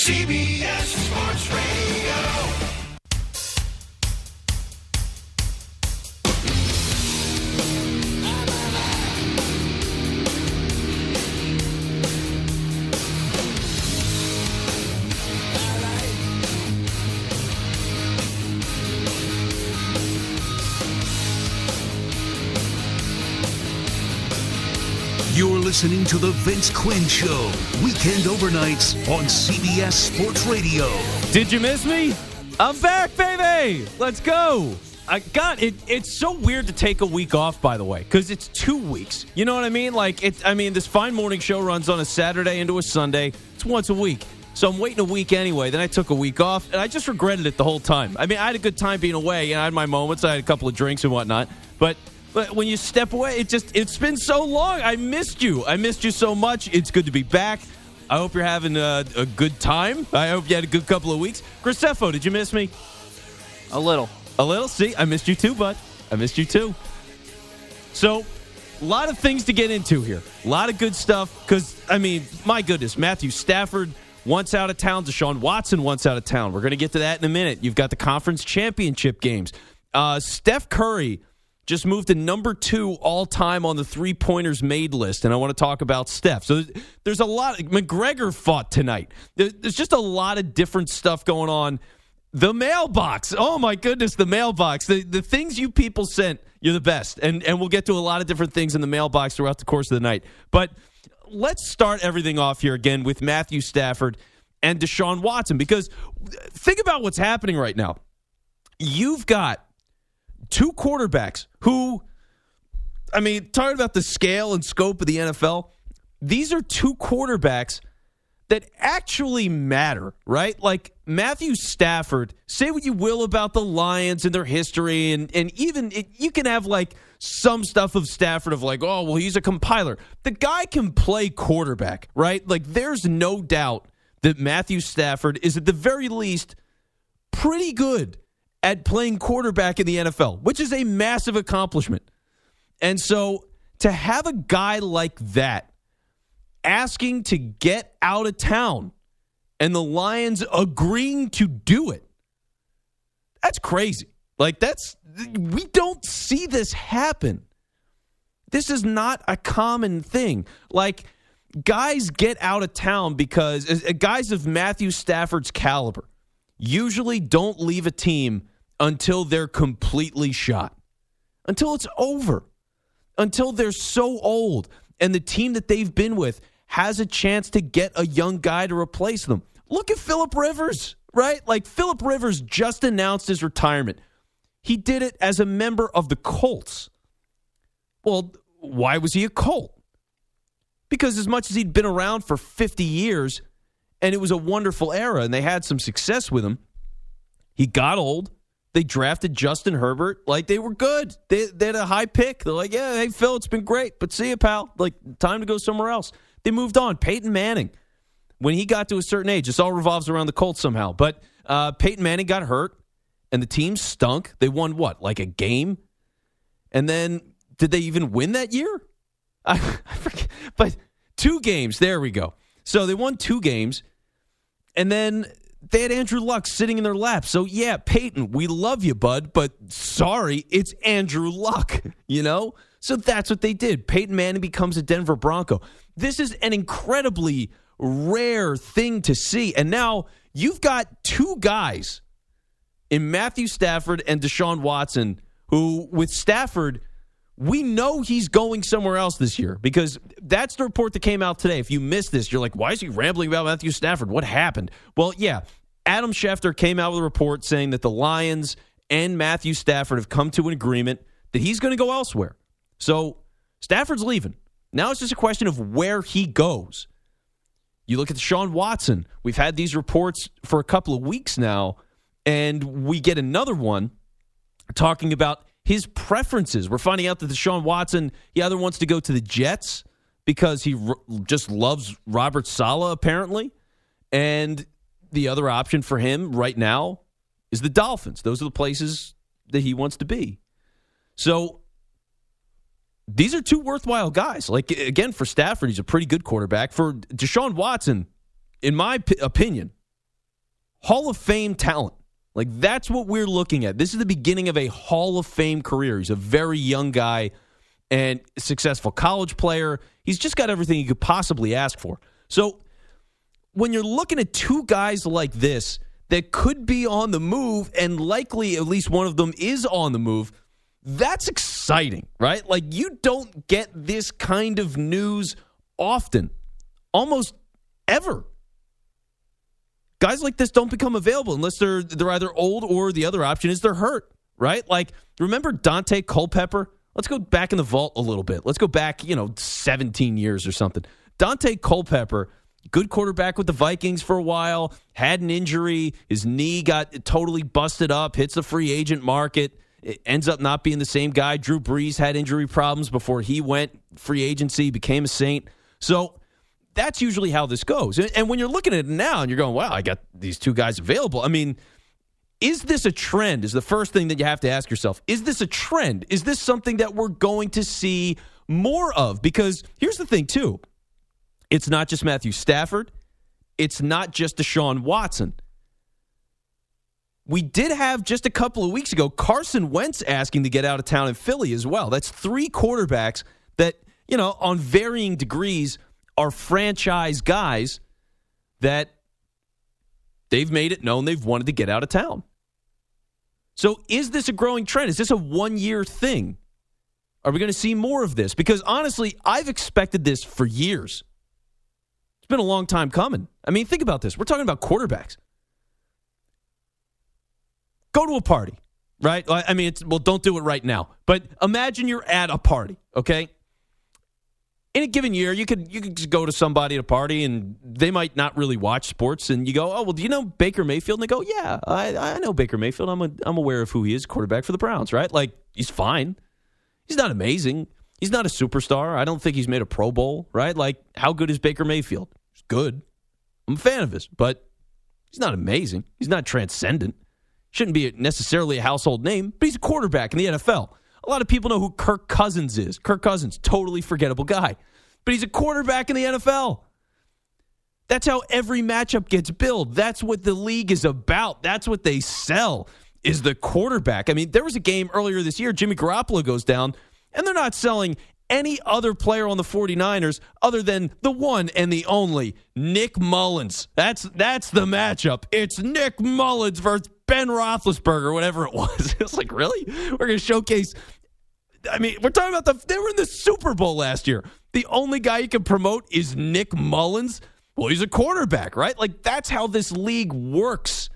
CBS Sports Radio. Listening to The Vince Quinn Show, weekend overnights on CBS Sports Radio. Did you miss me? I'm back, baby. Let's go. I got it. It's so weird to take a week off, by the way, because it's two weeks. You know what I mean? Like, it. I mean, this fine morning show runs on a Saturday into a Sunday. It's once a week. So I'm waiting a week anyway. Then I took a week off, and I just regretted it the whole time. I mean, I had a good time being away, and I had my moments. I had a couple of drinks and whatnot, but but when you step away, it just it's been so long. I missed you. I missed you so much. It's good to be back. I hope you're having a, a good time. I hope you had a good couple of weeks. Graceffo, did you miss me? A little. A little. See, I missed you too, bud. I missed you too. So, a lot of things to get into here. A lot of good stuff. Because I mean, my goodness, Matthew Stafford once out of town. Deshaun Watson once out of town. We're going to get to that in a minute. You've got the conference championship games. Uh, Steph Curry just moved to number two all time on the three pointers made list. And I want to talk about Steph. So there's a lot. McGregor fought tonight. There's just a lot of different stuff going on. The mailbox. Oh my goodness, the mailbox. The the things you people sent, you're the best. And and we'll get to a lot of different things in the mailbox throughout the course of the night. But let's start everything off here again with Matthew Stafford and Deshaun Watson because think about what's happening right now. You've got two quarterbacks who, I mean, talking about the scale and scope of the NFL, these are two quarterbacks that actually matter, right? Like Matthew Stafford, say what you will about the Lions and their history, and, and even it, you can have like some stuff of Stafford of like, oh, well, he's a compiler. The guy can play quarterback, right? Like there's no doubt that Matthew Stafford is at the very least pretty good at playing quarterback in the NFL, which is a massive accomplishment. And so to have a guy like that asking to get out of town and the Lions agreeing to do it, that's crazy. Like, that's, we don't see this happen. This is not a common thing. Like, guys get out of town because uh, guys of Matthew Stafford's caliber usually don't leave a team until they're completely shot, until it's over, until they're so old and the team that they've been with has a chance to get a young guy to replace them. Look at Philip Rivers, right? Like Philip Rivers just announced his retirement. He did it as a member of the Colts. Well, why was he a Colt? Because as much as he'd been around for 50 years and it was a wonderful era and they had some success with him, he got old they drafted Justin Herbert like they were good. They, they had a high pick. They're like, yeah, hey, Phil, it's been great, but see you, pal. Like, time to go somewhere else. They moved on. Peyton Manning, when he got to a certain age, this all revolves around the Colts somehow. But uh, Peyton Manning got hurt, and the team stunk. They won what, like a game? And then did they even win that year? I, I forget. But two games. There we go. So they won two games, and then they had Andrew Luck sitting in their lap. So yeah, Peyton, we love you, bud, but sorry, it's Andrew Luck, you know? So that's what they did. Peyton Manning becomes a Denver Bronco. This is an incredibly rare thing to see. And now you've got two guys in Matthew Stafford and Deshaun Watson who with Stafford we know he's going somewhere else this year because that's the report that came out today. If you missed this, you're like, why is he rambling about Matthew Stafford? What happened? Well, yeah, Adam Schefter came out with a report saying that the Lions and Matthew Stafford have come to an agreement that he's going to go elsewhere. So Stafford's leaving. Now it's just a question of where he goes. You look at Sean Watson. We've had these reports for a couple of weeks now, and we get another one talking about his preferences. We're finding out that Deshaun Watson, he either wants to go to the Jets because he r- just loves Robert Saleh, apparently, and the other option for him right now is the Dolphins. Those are the places that he wants to be. So these are two worthwhile guys. Like, again, for Stafford, he's a pretty good quarterback. For Deshaun Watson, in my p- opinion, Hall of Fame talent. Like that's what we're looking at. This is the beginning of a Hall of Fame career. He's a very young guy and successful college player. He's just got everything you could possibly ask for. So when you're looking at two guys like this that could be on the move and likely at least one of them is on the move, that's exciting, right? Like you don't get this kind of news often, almost ever. Guys like this don't become available unless they're they're either old or the other option is they're hurt, right? Like remember Daunte Culpepper? Let's go back in the vault a little bit. Let's go back, you know, 17 years or something. Daunte Culpepper, good quarterback with the Vikings for a while, had an injury, his knee got totally busted up, hits the free agent market, it ends up not being the same guy. Drew Brees had injury problems before he went free agency, became a Saint. So that's usually how this goes. And, when you're looking at it now and you're going, wow, I got these two guys available. I mean, is this a trend? Is the first thing that you have to ask yourself. Is this a trend? Is this something that we're going to see more of? Because here's the thing, too it's not just Matthew Stafford, it's not just Deshaun Watson. We did have just a couple of weeks ago Carson Wentz asking to get out of town in Philly as well. That's three quarterbacks that, you know, on varying degrees are franchise guys that they've made it known they've wanted to get out of town. So is this a growing trend? Is this a one year thing? Are we going to see more of this? Because honestly, I've expected this for years. It's been a long time coming. I mean, think about this. We're talking about quarterbacks. Go to a party, right? I mean, it's well, don't do it right now. But imagine you're at a party, okay? In a given year, you could you could just go to somebody at a party and they might not really watch sports, and you go, "Oh, well, do you know Baker Mayfield?" And they go, "Yeah, I, I know Baker Mayfield. I'm a, I'm aware of who he is, quarterback for the Browns, right? Like he's fine. He's not amazing. He's not a superstar. I don't think he's made a Pro Bowl, right? Like how good is Baker Mayfield? He's good. I'm a fan of his, but he's not amazing. He's not transcendent. Shouldn't be necessarily a household name, but he's a quarterback in the NFL. A lot of people know who Kirk Cousins is. Kirk Cousins, totally forgettable guy. But he's a quarterback in the NFL. That's how every matchup gets built. That's what the league is about. That's what they sell is the quarterback. I mean, there was a game earlier this year, Jimmy Garoppolo goes down, and they're not selling any other player on the 49ers other than the one and the only Nick Mullens. That's that's the matchup. It's Nick Mullens versus Ben Roethlisberger, whatever it was. It's like, really? We're going to showcase. I mean, we're talking about the. They were in the Super Bowl last year. The only guy you can promote is Nick Mullens. Well, he's a quarterback, right? Like, that's how this league works.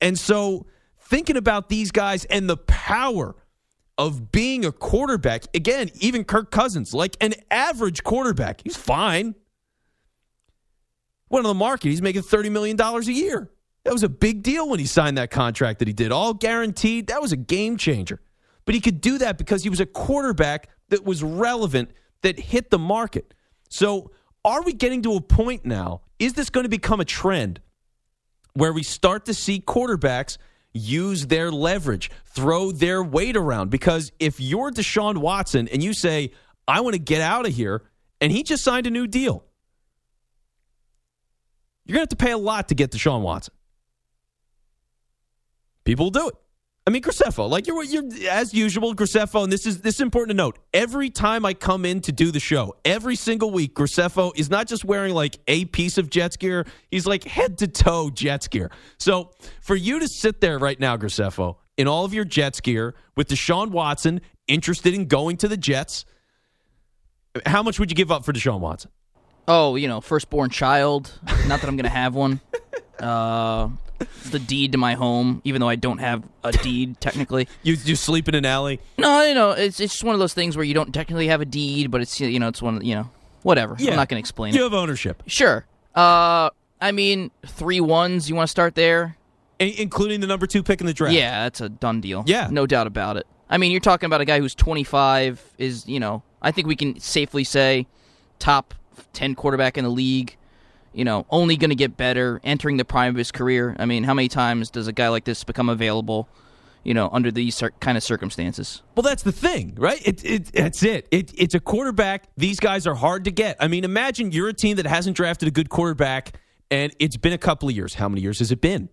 And so, thinking about these guys and the power of being a quarterback, again, even Kirk Cousins, like an average quarterback, he's fine. Went on the market, he's making $30 million a year. That was a big deal when he signed that contract that he did, all guaranteed. That was a game changer. But he could do that because he was a quarterback that was relevant, that hit the market. So, are we getting to a point now? Is this going to become a trend where we start to see quarterbacks use their leverage, throw their weight around? Because if you're Deshaun Watson and you say, I want to get out of here, and he just signed a new deal, you're going to have to pay a lot to get Deshaun Watson. People will do it. I mean, Graceffo, like you're, you're as usual, Graceffo, and this is this is important to note. Every time I come in to do the show, every single week, Graceffo is not just wearing like a piece of Jets gear; he's like head to toe Jets gear. So for you to sit there right now, Graceffo, in all of your Jets gear with Deshaun Watson, interested in going to the Jets, how much would you give up for Deshaun Watson? Oh, you know, firstborn child. Not that I'm going to have one. Uh, the deed to my home, even though I don't have a deed technically. You you sleep in an alley? No, you know, it's it's just one of those things where you don't technically have a deed, but it's you know, it's one you know, whatever. I'm not going to explain You it. have ownership, Sure. Uh, I mean, three ones. You want to start there? in- including the number two pick in the draft. Yeah, that's a done deal. Yeah. no doubt about it. I mean, you're talking about a guy who's 25. Is you know, I think we can safely say top 10 quarterback in the league. You know, only going to get better, entering the prime of his career. I mean, how many times does a guy like this become available? You know, under these kind of circumstances. Well, that's the thing, right? It, it, that's it. it. It's a quarterback. These guys are hard to get. I mean, imagine you're a team that hasn't drafted a good quarterback, and it's been a couple of years. How many years has it been?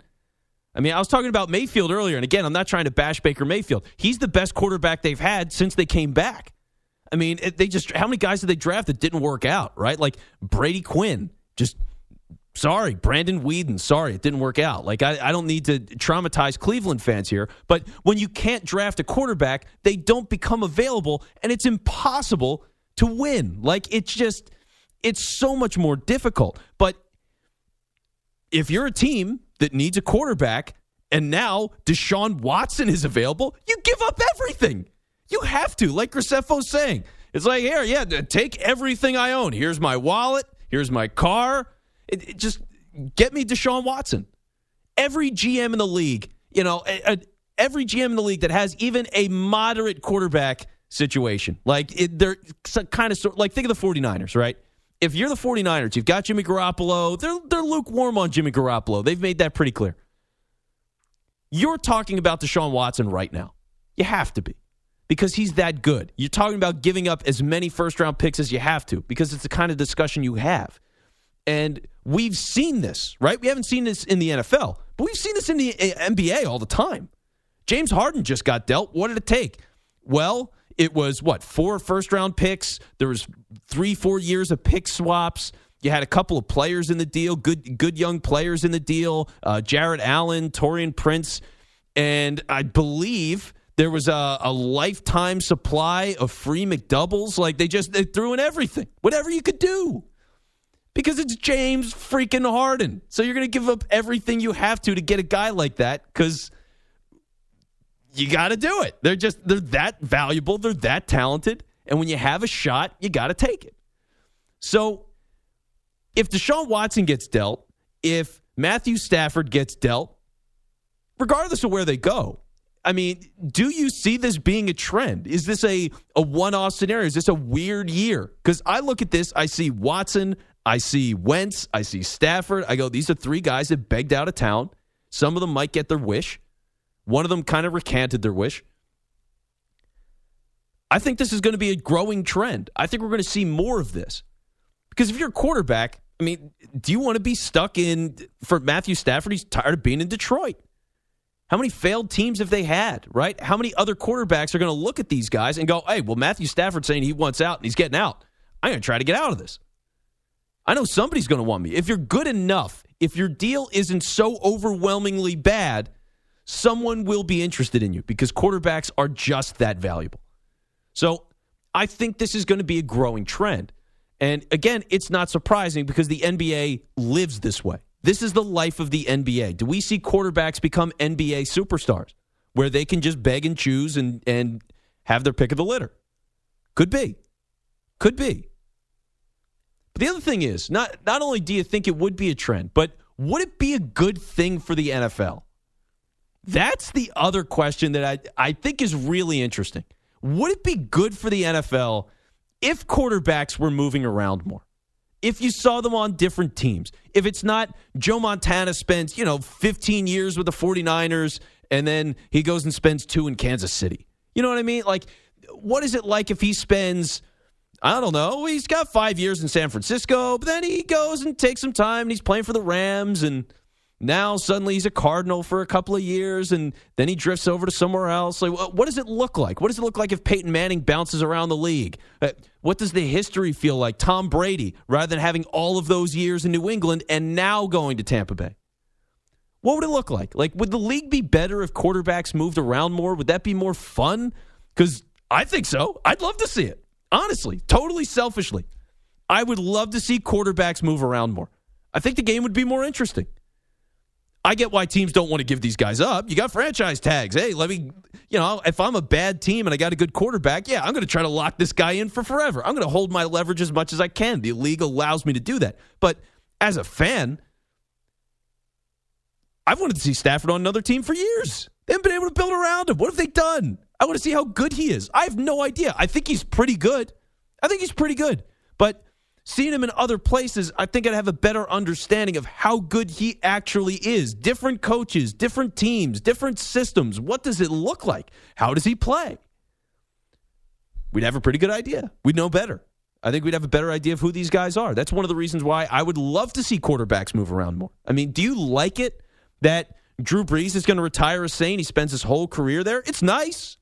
I mean, I was talking about Mayfield earlier, and again, I'm not trying to bash Baker Mayfield. He's the best quarterback they've had since they came back. I mean, they just how many guys did they draft that didn't work out, right? Like Brady Quinn, just sorry, Brandon Weeden, sorry, it didn't work out. Like I, I don't need to traumatize Cleveland fans here, but when you can't draft a quarterback, they don't become available, and it's impossible to win. Like it's just it's so much more difficult. But if you're a team that needs a quarterback and now Deshaun Watson is available, you give up everything. You have to, like Graceffo's saying. It's like, here, yeah, take everything I own. Here's my wallet. Here's my car. It, it just get me Deshaun Watson. Every GM in the league, you know, a- a- every GM in the league that has even a moderate quarterback situation, like it, they're kind of sort like think of the 49ers, right? If you're the 49ers, you've got Jimmy Garoppolo. They're they're lukewarm on Jimmy Garoppolo. They've made that pretty clear. You're talking about Deshaun Watson right now. You have to be because he's that good. You're talking about giving up as many first round picks as you have to because it's the kind of discussion you have. And we've seen this, right? We haven't seen this in the NFL, but we've seen this in the uh, NBA all the time. James Harden just got dealt. What did it take? Well, it was what four first round picks. There was three, four years of pick swaps. You had a couple of players in the deal, good, good young players in the deal. Uh, Jarrett Allen, Taurean Prince, and I believe there was a, a lifetime supply of free McDoubles. Like they just they threw in everything, whatever you could do because it's James freaking Harden. So you're going to give up everything you have to to get a guy like that because you got to do it. They're just they're that valuable, they're that talented, and when you have a shot, you got to take it. So if Deshaun Watson gets dealt, if Matthew Stafford gets dealt, regardless of where they go, I mean, do you see this being a trend? Is this a, a one off scenario? Is this a weird year? Because I look at this, I see Watson, I see Wentz, I see Stafford. I go, these are three guys that begged out of town. Some of them might get their wish. One of them kind of recanted their wish. I think this is going to be a growing trend. I think we're going to see more of this. Because if you're a quarterback, I mean, do you want to be stuck in for Matthew Stafford? He's tired of being in Detroit. How many failed teams have they had, right? How many other quarterbacks are going to look at these guys and go, hey, well, Matthew Stafford's saying he wants out and he's getting out. I'm going to try to get out of this. I know somebody's going to want me. If you're good enough, if your deal isn't so overwhelmingly bad, someone will be interested in you because quarterbacks are just that valuable. So I think this is going to be a growing trend. And again, it's not surprising because the NBA lives this way. This is the life of the NBA. Do we see quarterbacks become NBA superstars where they can just beg and choose and, and have their pick of the litter? Could be. Could be. But the other thing is, not not only do you think it would be a trend, but would it be a good thing for the NFL? That's the other question that I, I think is really interesting. Would it be good for the NFL if quarterbacks were moving around more? If you saw them on different teams? If it's not Joe Montana spends, you know, 15 years with the 49ers and then he goes and spends two in Kansas City. You know what I mean? Like, what is it like if he spends, I don't know, he's got five years in San Francisco, but then he goes and takes some time and he's playing for the Rams and now suddenly he's a Cardinal for a couple of years, and then he drifts over to somewhere else. Like, what does it look like? What does it look like if Peyton Manning bounces around the league? Uh, what does the history feel like? Tom Brady, rather than having all of those years in New England and now going to Tampa Bay. What would it look like? Like, would the league be better if quarterbacks moved around more? Would that be more fun? Because I think so. I'd love to see it. Honestly, totally selfishly. I would love to see quarterbacks move around more. I think the game would be more interesting. I get why teams don't want to give these guys up. You got franchise tags. Hey, let me, you know, if I'm a bad team and I got a good quarterback, yeah, I'm going to try to lock this guy in for forever. I'm going to hold my leverage as much as I can. The league allows me to do that. But as a fan, I've wanted to see Stafford on another team for years. They haven't been able to build around him. What have they done? I want to see how good he is. I have no idea. I think he's pretty good. I think he's pretty good. But seeing him in other places, I think I'd have a better understanding of how good he actually is. Different coaches, different teams, different systems. What does it look like? How does he play? We'd have a pretty good idea. We'd know better. I think we'd have a better idea of who these guys are. That's one of the reasons why I would love to see quarterbacks move around more. I mean, do you like it that Drew Brees is going to retire as saying he spends his whole career there. It's nice.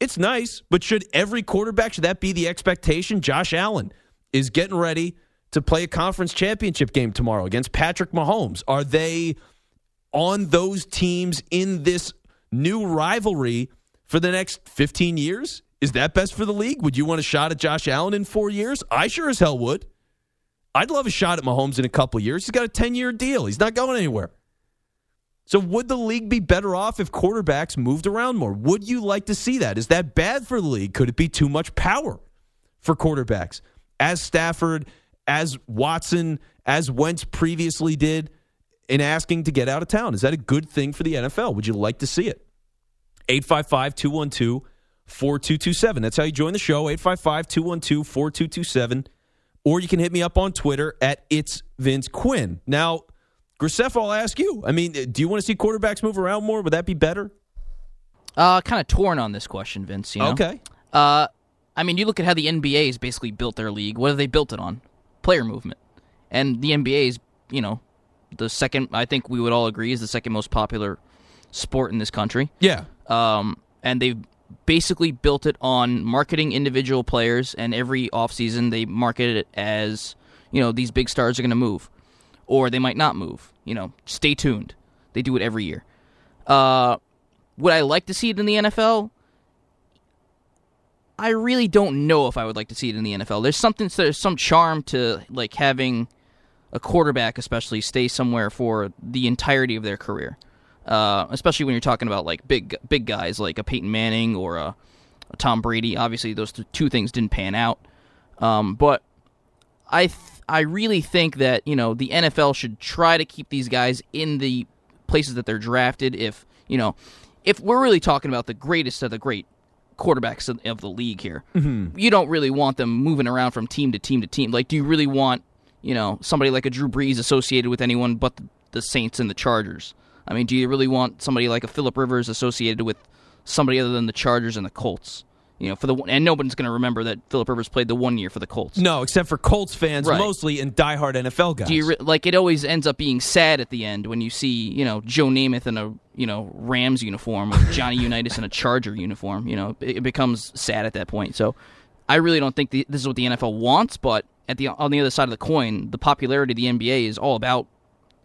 It's nice, but should every quarterback should that be the expectation? Josh Allen is getting ready to play a conference championship game tomorrow against Patrick Mahomes. Are they on those teams in this new rivalry for the next 15 years? Is that best for the league? Would you want a shot at Josh Allen in 4 years? I sure as hell would. I'd love a shot at Mahomes in a couple years. He's got a 10-year deal. He's not going anywhere. So would the league be better off if quarterbacks moved around more? Would you like to see that? Is that bad for the league? Could it be too much power for quarterbacks? As Stafford, as Watson, as Wentz previously did in asking to get out of town. Is that a good thing for the NFL? Would you like to see it? 855-212-4227. That's how you join the show. 855-212-4227. Or you can hit me up on Twitter at It's Vince Quinn. Now, Graceffo, I'll ask you. I mean, do you want to see quarterbacks move around more? Would that be better? Uh, kind of torn on this question, Vince. You know? Okay. Uh, I mean, you look at how the NBA has basically built their league. What have they built it on? Player movement. And the NBA is, you know, the second. I think we would all agree is the second most popular sport in this country. Yeah. Um, and they've basically built it on marketing individual players, and every offseason they market it as, you know, these big stars are going to move, or they might not move. You know, stay tuned. They do it every year. Uh, would I like to see it in the NFL? I really don't know if I would like to see it in the NFL. There's something, there's some charm to like having a quarterback, especially, stay somewhere for the entirety of their career. Uh, especially when you're talking about like big, big guys like a Peyton Manning or a, a Tom Brady. Obviously, those th- two things didn't pan out. Um, but I, th- I really think that you know the NFL should try to keep these guys in the places that they're drafted. If you know, if we're really talking about the greatest of the great quarterbacks of, the league here, mm-hmm. you don't really want them moving around from team to team to team. Like, do you really want you know somebody like a Drew Brees associated with anyone but the, Saints and the Chargers? I mean, do you really want somebody like a Philip Rivers associated with somebody other than the Chargers and the Colts? You know, for the and nobody's going to remember that Philip Rivers played the one year for the Colts. No, except for Colts fans Right. mostly and diehard NFL guys. Do you re- like it always ends up being sad at the end when you see you know Joe Namath in a you know Rams uniform or Johnny Unitas in a Charger uniform? You know it, it becomes sad at that point. So I really don't think the, this is what the NFL wants. But at the on the other side of the coin, the popularity of the NBA is all about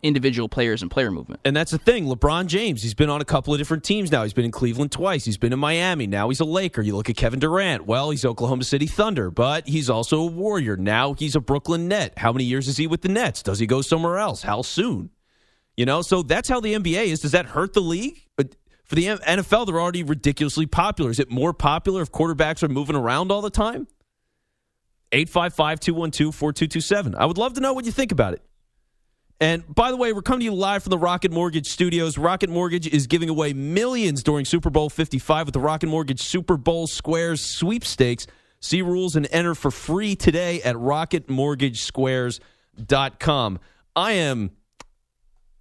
individual players and player movement. And that's the thing. LeBron James, he's been on a couple of different teams now. He's been in Cleveland twice. He's been in Miami. Now he's a Laker. You look at Kevin Durant. Well, he's Oklahoma City Thunder, but he's also a Warrior. Now he's a Brooklyn Net. How many years is he with the Nets? Does he go somewhere else? How soon? You know, so that's how the NBA is. Does that hurt the league? But for the NFL, they're already ridiculously popular. Is it more popular if quarterbacks are moving around all the time? 855 212 4227. I would love to know what you think about it. And by the way, we're coming to you live from the Rocket Mortgage Studios. Rocket Mortgage is giving away millions during Super Bowl 55 with the Rocket Mortgage Super Bowl Squares sweepstakes. See rules and enter for free today at rocketmortgagesquares.com. I am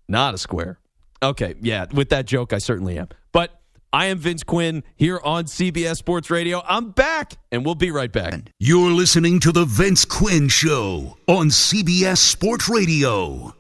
not a square. Okay, yeah, with that joke, I certainly am. But I am Vince Quinn here on CBS Sports Radio. I'm back, and we'll be right back. You're listening to The Vince Quinn Show on CBS Sports Radio.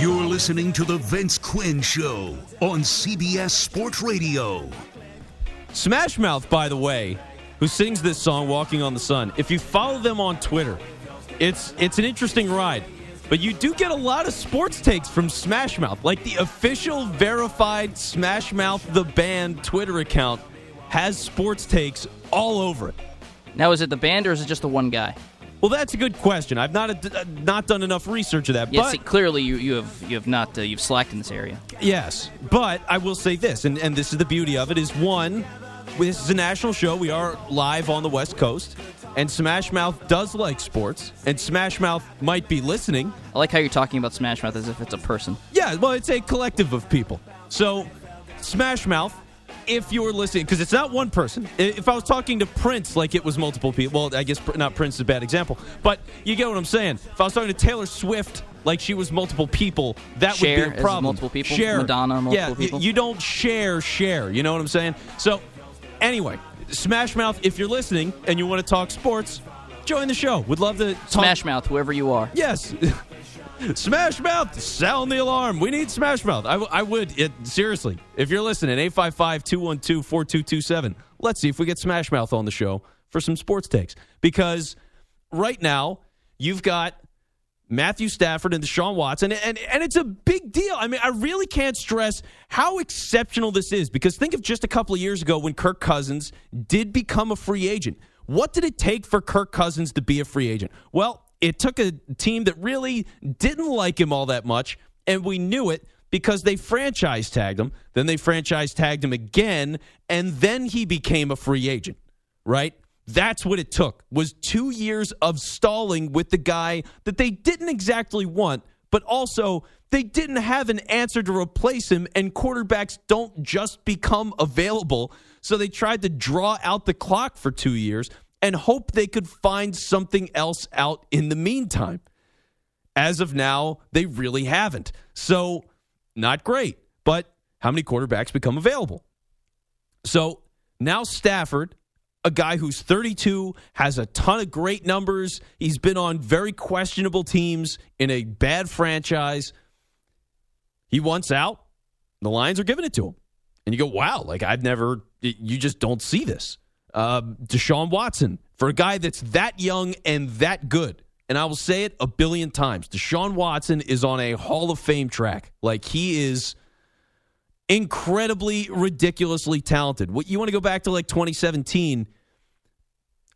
You're listening to The Vince Quinn Show on CBS Sports Radio. Smash Mouth, by the way, who sings this song "Walking on the Sun." If you follow them on Twitter, it's it's an interesting ride. But you do get a lot of sports takes from Smash Mouth. Like the official verified Smash Mouth the band Twitter account has sports takes all over it. Now, is it the band or is it just the one guy? Well, that's a good question. I've not uh, not done enough research of that. Yeah, but see, clearly you, you have you have not uh, you've slacked in this area. Yes, but I will say this, and, and this is the beauty of it: is one, this is a national show. We are live on the West Coast, and Smash Mouth does like sports, and Smash Mouth might be listening. I like how you're talking about Smash Mouth as if it's a person. Yeah, well, it's a collective of people. So, Smash Mouth, if you're listening, because it's not one person. If I was talking to Prince like it was multiple people, well, I guess not Prince is a bad example, but you get what I'm saying. If I was talking to Taylor Swift like she was multiple people, that Cher would be a problem. multiple people? Share. Madonna, multiple yeah, people? you don't share, share. You know what I'm saying? So, anyway, Smash Mouth, if you're listening and you want to talk sports, join the show. Would love to talk. Smash Mouth, whoever you are. Yes. Smash Mouth, sound the alarm. We need Smash Mouth. I, w- I would, it, seriously, if you're listening, 855 212 4227, let's see if we get Smash Mouth on the show for some sports takes. Because right now, you've got Matthew Stafford and Deshaun Watson, and, and it's a big deal. I mean, I really can't stress how exceptional this is because think of just a couple of years ago when Kirk Cousins did become a free agent. What did it take for Kirk Cousins to be a free agent? Well, it took a team that really didn't like him all that much, and we knew it because they franchise tagged him. Then they franchise tagged him again, and then he became a free agent, right? That's what it took. Was 2 years of stalling with the guy that they didn't exactly want, but also they didn't have an answer to replace him and quarterbacks don't just become available. So they tried to draw out the clock for 2 years and hope they could find something else out in the meantime. As of now, they really haven't. So, not great. But how many quarterbacks become available? So now Stafford, a guy who's 32, has a ton of great numbers. He's been on very questionable teams in a bad franchise. He wants out. The Lions are giving it to him. And you go, wow, like I've never, you just don't see this. Uh, Deshaun Watson, for a guy that's that young and that good. And I will say it a billion times. Deshaun Watson is on a Hall of Fame track. Like he is incredibly, ridiculously talented. What you want to go back to like 2017?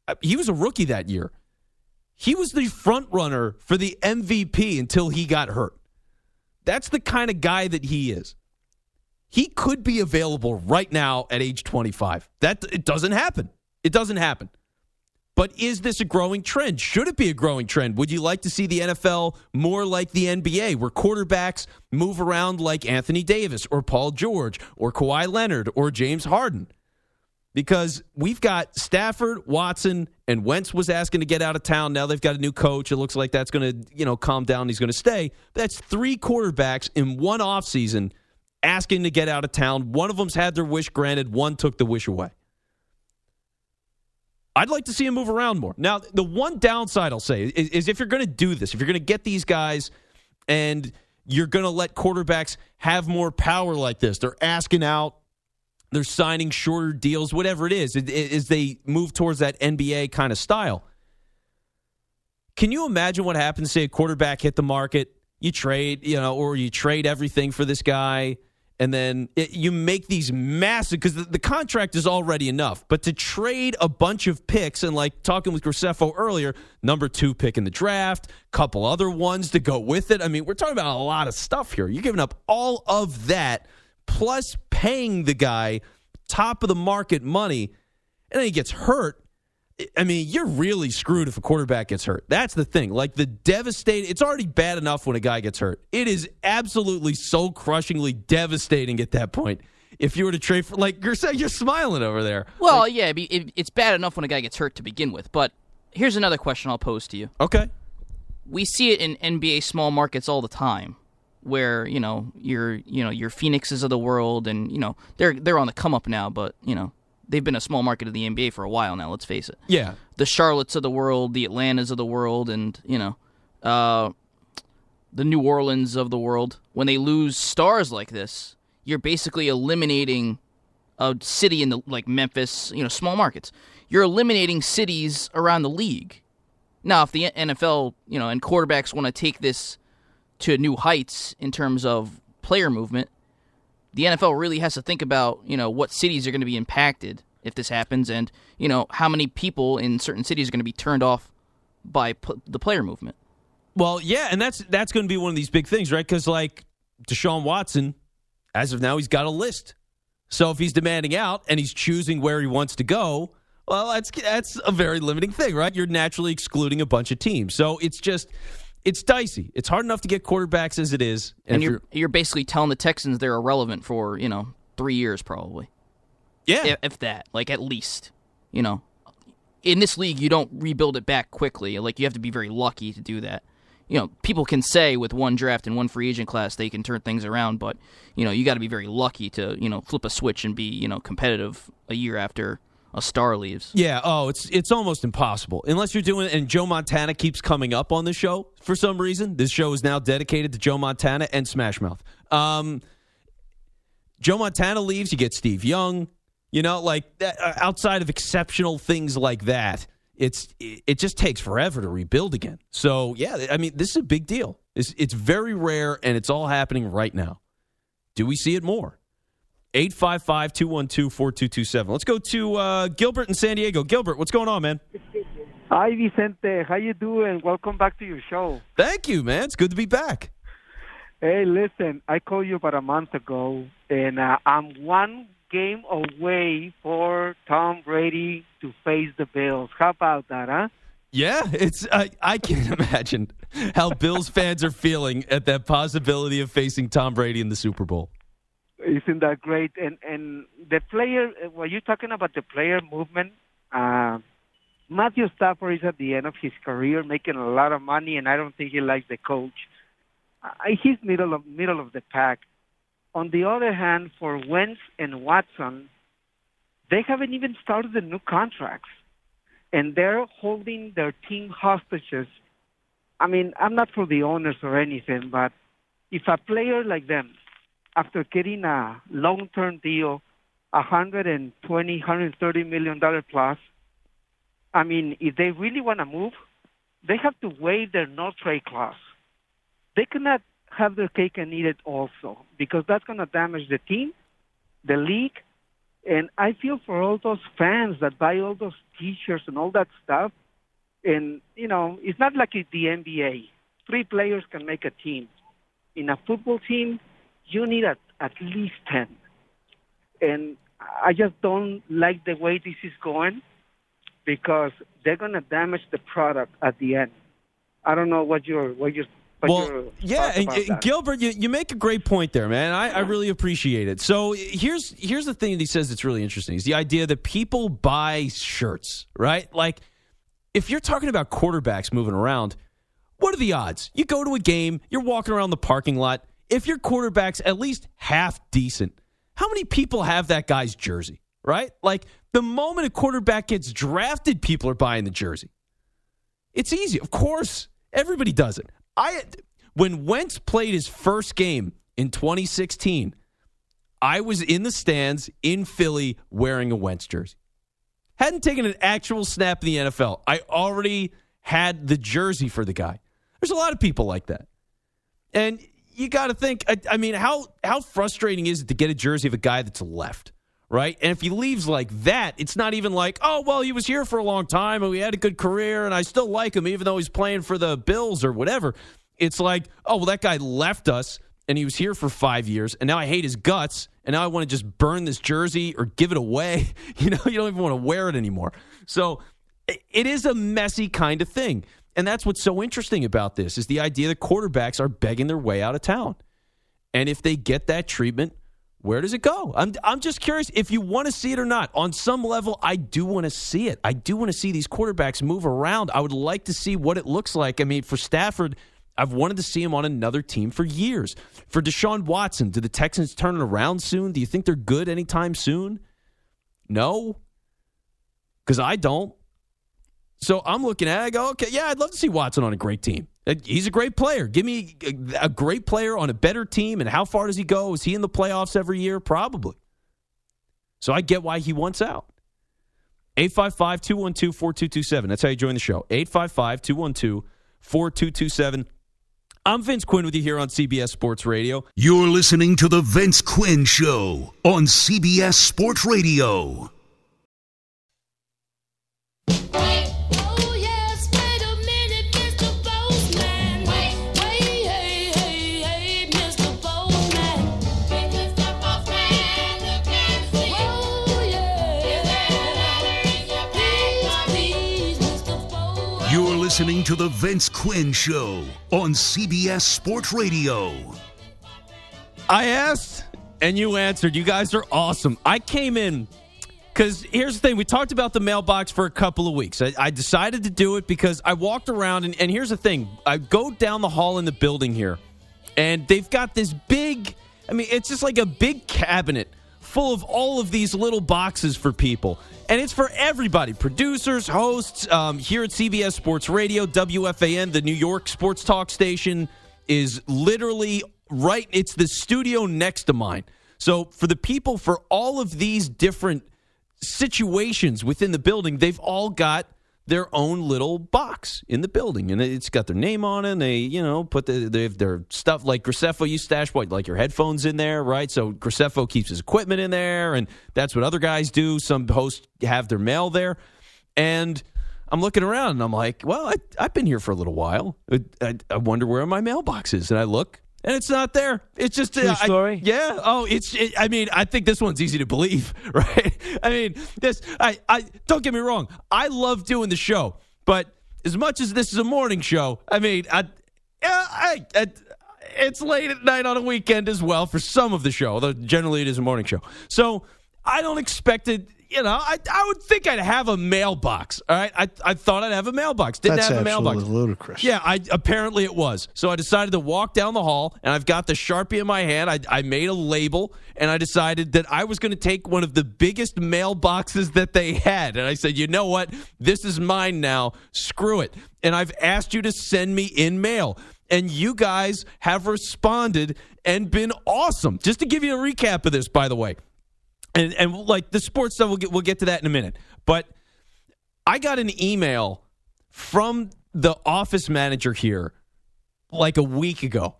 uh, He was a rookie that year. He was the front runner for the MVP until he got hurt. That's the kind of guy that he is. He could be available right now at age 25. That it doesn't happen. It doesn't happen. But is this a growing trend? Should it be a growing trend? Would you like to see the NFL more like the NBA, where quarterbacks move around like Anthony Davis or Paul George or Kawhi Leonard or James Harden? Because we've got Stafford, Watson, and Wentz was asking to get out of town. Now they've got a new coach. It looks like that's going to, you know, calm down. He's going to stay. That's three quarterbacks in one offseason asking to get out of town. One of them's had their wish granted, one took the wish away. I'd like to see him move around more. Now, the one downside I'll say is, is if you're going to do this, if you're going to get these guys and you're going to let quarterbacks have more power like this, they're asking out, they're signing shorter deals, whatever it is, as they move towards that NBA kind of style. Can you imagine what happens? Say a quarterback hit the market, you trade, you know, or you trade everything for this guy, and then it, you make these massive because the, the contract is already enough. But to trade a bunch of picks and like talking with Graceffo earlier, number two pick in the draft, couple other ones to go with it. I mean, we're talking about a lot of stuff here. You're giving up all of that plus paying the guy top of the market money, and then he gets hurt. I mean, you're really screwed if a quarterback gets hurt. That's the thing. Like the devastating, it's already bad enough when a guy gets hurt. It is absolutely so crushingly devastating at that point. If you were to trade for, like you're saying, you're smiling over there. Well, yeah, be- it, it's bad enough when a guy gets hurt to begin with. But here's another question I'll pose to you. Okay. we see it in NBA small markets all the time, where you know your you know your Phoenixes of the world, and you know they're they're on the come up now, but you know they've been a small market of the NBA for a while now. Let's face it. Yeah. The Charlottes of the world, the Atlantas of the world, and you know, uh, the New Orleans of the world. When they lose stars like this, you're basically eliminating a city in the like Memphis, you know, small markets. You're eliminating cities around the league. Now, if the NFL, you know, and quarterbacks want to take this to new heights in terms of player movement, the NFL really has to think about, you know, what cities are going to be impacted if this happens and, you know, how many people in certain cities are going to be turned off by p- the player movement. Well, yeah, and that's that's going to be one of these big things, right? Because like Deshaun Watson, as of now, he's got a list. So if he's demanding out and he's choosing where he wants to go, well, that's that's a very limiting thing, right? You're naturally excluding a bunch of teams. So it's just it's dicey. It's hard enough to get quarterbacks as it is, And if you're you're basically telling the Texans they're irrelevant for, you know, 3 years probably. Yeah. if, if that, like at least, you know, in this league you don't rebuild it back quickly. Like you have to be very lucky to do that. You know, people can say with one draft and one free agent class they can turn things around, but you know you got to be very lucky to you know flip a switch and be you know competitive a year after a star leaves. Yeah. Oh, it's it's almost impossible unless you're doing. And Joe Montana keeps coming up on the show for some reason. This show is now dedicated to Joe Montana and Smash Mouth. Um, Joe Montana leaves, you get Steve Young. You know, like that, uh, outside of exceptional things like that, it's it, it just takes forever to rebuild again. So yeah, I mean, this is a big deal. It's it's very rare, and it's all happening right now. Do we see it more? 855 212 4227. Let's go to uh, Gilbert in San Diego. Gilbert, what's going on, man? Hi, Vicente. How you doing? Welcome back to your show. Thank you, man. It's good to be back. Hey, listen, I called you about a month ago, and uh, I'm one game away for Tom Brady to face the Bills. How about that, huh? Yeah, it's I, I can't imagine how Bills fans are feeling at that possibility of facing Tom Brady in the Super Bowl. Isn't that great? And and the player, were you talking about the player movement? Uh, Matthew Stafford is at the end of his career, making a lot of money, and I don't think he likes the coach. Uh, he's middle of middle of the pack. On the other hand, for Wentz and Watson, they haven't even started the new contracts, and they're holding their team hostages. I mean, I'm not for the owners or anything, but if a player like them after getting a long-term deal, 120, 130 million dollar plus. I mean, if they really want to move, they have to waive their no trade clause. They cannot have their cake and eat it also because that's going to damage the team, the league, and I feel for all those fans that buy all those T-shirts and all that stuff. And you know, it's not like the NBA. Three players can make a team. In a football team, you need at, at least 10. And I just don't like the way this is going because they're going to damage the product at the end. I don't know what your what your well, yeah, and, and. Gilbert, you, you make a great point there, man. I, I really appreciate it. So here's here's the thing that he says that's really interesting is the idea that people buy shirts, right? Like if you're talking about quarterbacks moving around, what are the odds? You go to a game, you're walking around the parking lot. If your quarterback's at least half decent, how many people have that guy's jersey, right? Like the moment a quarterback gets drafted, people are buying the jersey. It's easy. Of course, everybody does it. I when Wentz played his first game in 2016, I was in the stands in Philly wearing a Wentz jersey. Hadn't taken an actual snap in the NFL. I already had the jersey for the guy. There's a lot of people like that. And you got to think I, I mean how how frustrating is it to get a jersey of a guy that's left? right? And if he leaves like that, it's not even like, oh, well, he was here for a long time and we had a good career and I still like him even though he's playing for the Bills or whatever. It's like, oh, well, that guy left us and he was here for five years and now I hate his guts and now I want to just burn this jersey or give it away. You know, you don't even want to wear it anymore. So it is a messy kind of thing. And that's what's so interesting about this is the idea that quarterbacks are begging their way out of town. And if they get that treatment, where does it go? I'm I'm just curious if you want to see it or not. On some level, I do want to see it. I do want to see these quarterbacks move around. I would like to see what it looks like. I mean, for Stafford, I've wanted to see him on another team for years. For Deshaun Watson, do the Texans turn it around soon? Do you think they're good anytime soon? No. Because I don't. So I'm looking at it, I go, okay, yeah, I'd love to see Watson on a great team. Uh, He's a great player. Give me a- great player on a better team. And how far does he go? Is he in the playoffs every year? Probably. So I get why he wants out. 855 212 4227. That's how you join the show. 855 212 4227. I'm Vince Quinn with you here on CBS Sports Radio. You're listening to The Vince Quinn Show on CBS Sports Radio. Listening to The Vince Quinn Show on CBS Sports Radio. I asked and you answered. You guys are awesome. I came in Because here's the thing: we talked about the mailbox for a couple of weeks. I, I decided to do it because I walked around, and, and here's the thing: I go down the hall in the building here, and they've got this big. I mean, it's just like a big cabinet full of all of these little boxes for people, and it's for everybody: producers, hosts. Um, here at CBS Sports Radio, WFAN, the New York sports talk station, is literally right. It's the studio next to mine. So for the people, for all of these different situations within the building, they've all got their own little box in the building, and it's got their name on it. And they, you know, put the they have their stuff like Graceffo. You stash what, like your headphones in there, right? So Graceffo keeps his equipment in there, and that's what other guys do. Some hosts have their mail there, and I'm looking around, and I'm like, well, I, I've been here for a little while. I, I wonder where my mailbox is, and I look. And it's not there. It's just True uh, I- story? yeah. Oh, it's. It, I mean, I think this one's easy to believe, right? I mean, this. I. I don't get me wrong. I love doing the show, but as much as this is a morning show, I mean, I. yeah, I, I it's late at night on a weekend as well for some of the show, although generally it is a morning show. So I don't expect it. You know, I, I would think I'd have a mailbox. All right, I, I thought I'd have a mailbox. Didn't That's have a mailbox. ludicrous. Yeah, I apparently it was. So I decided to walk down the hall, and I've got the sharpie in my hand. I, I made a label, and I decided that I was going to take one of the biggest mailboxes that they had, and I said, you know what, this is mine now. Screw it. And I've asked you to send me in mail, and you guys have responded and been awesome. Just to give you a recap of this, by the way, and and like the sports stuff, we'll get we'll get to that in a minute, but. I got an email from the office manager here like a week ago.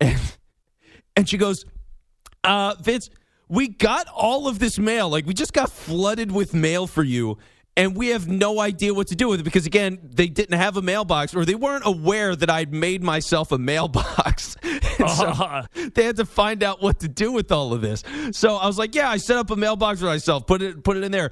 And, and she goes, uh, Vince, we got all of this mail. Like, we just got flooded with mail for you. And we have no idea what to do with it because, again, they didn't have a mailbox or they weren't aware that I'd made myself a mailbox. And so uh-huh. they had to find out what to do with all of this. So I was like, yeah, I set up a mailbox for myself, put it, put it in there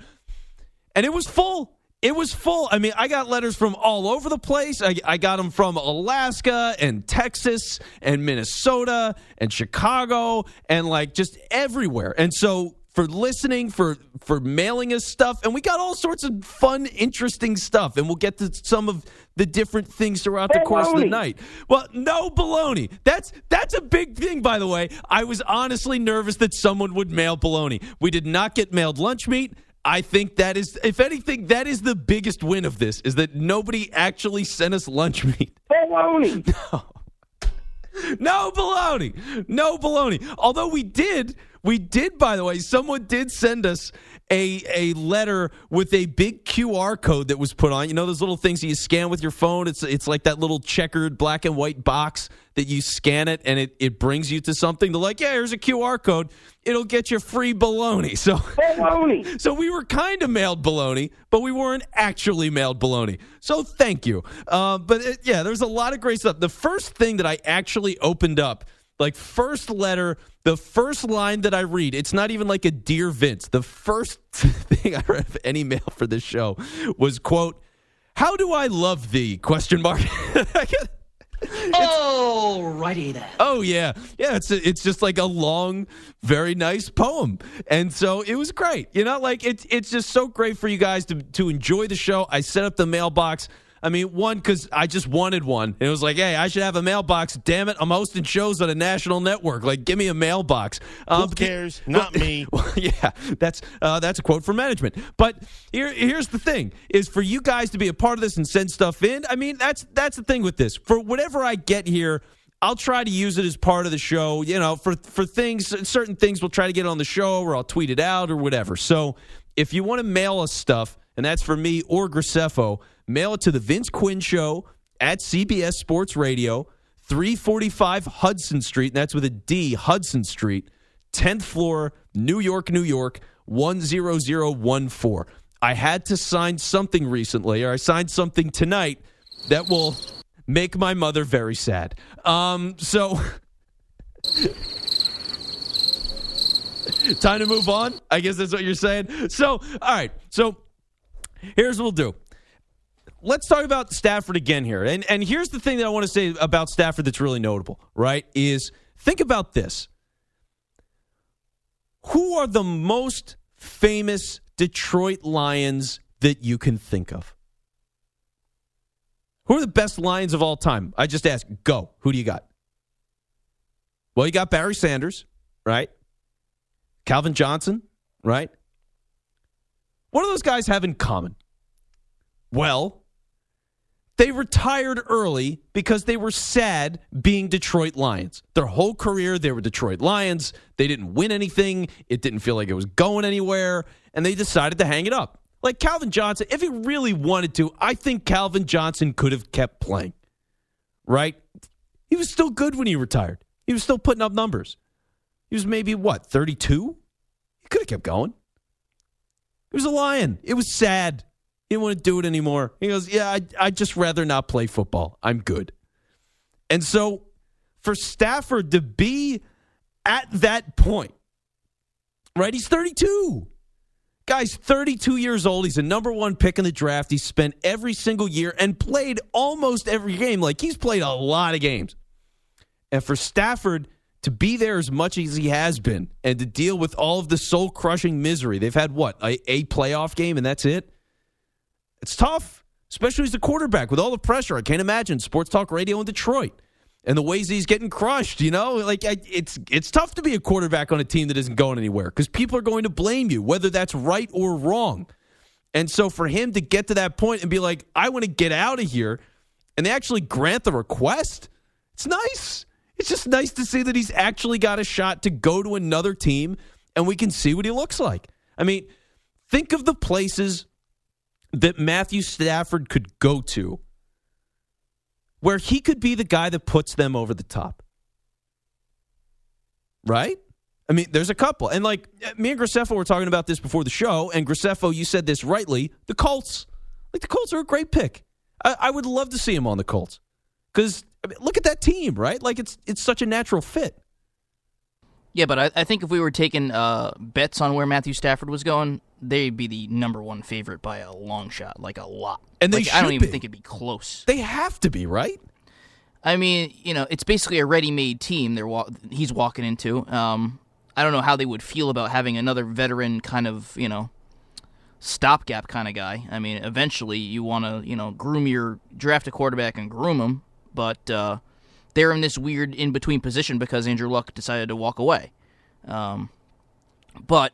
and it was full. It was full. I mean, I got letters from all over the place. I, I got them from Alaska and Texas and Minnesota and Chicago and like just everywhere. And so for listening, for for mailing us stuff, and we got all sorts of fun, interesting stuff. And we'll get to some of the different things throughout the course of the night. Well, no baloney. That's that's a big thing, by the way. I was honestly nervous that someone would mail baloney. We did not get mailed lunch meat. I think that is, if anything, that is the biggest win of this is that nobody actually sent us lunch meat. Baloney. No. No baloney. No baloney. Although we did, we did, by the way, someone did send us a a letter with a big QR code that was put on. You know those little things that you scan with your phone? It's it's like that little checkered black and white box that you scan it and it, it brings you to something. They're like, yeah, here's a QR code. It'll get you free baloney. So Baloney. so we were kind of mailed baloney, but we weren't actually mailed baloney. So thank you. Uh, but it, yeah, there's a lot of great stuff. The first thing that I actually opened up, like first letter, the first line that I read, it's not even like a dear Vince. The first thing I read of any mail for this show was quote, "How do I love thee?" Question mark. Alrighty then. Oh yeah, yeah. It's it's just like a long, very nice poem, and so it was great. You know, like it's it's just so great for you guys to to enjoy the show. I set up the mailbox. I mean, one because I just wanted one. And it was like, hey, I should have a mailbox. Damn it, I'm hosting shows on a national network. Like, give me a mailbox. Um, Who the- cares? Not me. well, yeah, that's uh, that's a quote from management. But here, here's the thing: is for you guys to be a part of this and send stuff in. I mean, that's that's the thing with this. For whatever I get here, I'll try to use it as part of the show. You know, for for things, certain things, we'll try to get on the show, or I'll tweet it out, or whatever. So if you want to mail us stuff, and that's for me or Graceffo, mail it to the Vince Quinn Show at CBS Sports Radio. 345 Hudson Street, and that's with a D, Hudson Street, 10th floor, New York, New York, 10014. I had to sign something recently, or I signed something tonight that will make my mother very sad. Um, so. Time to move on. I guess that's what you're saying. So, all right. So, here's what we'll do let's talk about Stafford again here. And and here's the thing that I want to say about Stafford that's really notable, right? Is think about this. Who are the most famous Detroit Lions that you can think of? Who are the best Lions of all time? I just ask, go. Who do you got? Well, you got Barry Sanders, right? Calvin Johnson, right? What do those guys have in common? Well, they retired early because they were sad being Detroit Lions. Their whole career, they were Detroit Lions. They didn't win anything. It didn't feel like it was going anywhere. And they decided to hang it up. Like Calvin Johnson, if he really wanted to, I think Calvin Johnson could have kept playing, right? He was still good when he retired. He was still putting up numbers. He was maybe, what, 32? He could have kept going. He was a lion. It was sad. He didn't want to do it anymore. He goes, Yeah, I, I'd just rather not play football. I'm good. And so for Stafford to be at that point, right? He's 32. Guy's 32 years old. He's a number one pick in the draft. He's spent every single year and played almost every game. Like he's played a lot of games. And for Stafford to be there as much as he has been and to deal with all of the soul crushing misery, they've had what, a, a playoff game and that's it? It's tough, especially as the quarterback with all the pressure. I can't imagine sports talk radio in Detroit and the ways he's getting crushed. You know, like I- it's it's tough to be a quarterback on a team that isn't going anywhere because people are going to blame you, whether that's right or wrong. And so for him to get to that point and be like, I want to get out of here, and they actually grant the request, it's nice. It's just nice to see that he's actually got a shot to go to another team and we can see what he looks like. I mean, think of the places that Matthew Stafford could go to where he could be the guy that puts them over the top. Right? I mean, there's a couple. And like me and Graceffo were talking about this before the show, and Graceffo, you said this rightly. The Colts. Like the Colts are a great pick. I, I would love to see him on the Colts. Because I mean, look at that team, right? Like it's it's such a natural fit. Yeah, but I, I think if we were taking uh, bets on where Matthew Stafford was going, they'd be the number one favorite by a long shot, like a lot. And they like, I don't even be. think it'd be close. They have to be, right? I mean, you know, it's basically a ready-made team. They're wa- he's walking into. Um, I don't know how they would feel about having another veteran kind of, you know, stopgap kind of guy. I mean, eventually you want to, you know, groom your draft a quarterback and groom him, but uh, they're in this weird in-between position because Andrew Luck decided to walk away. Um, but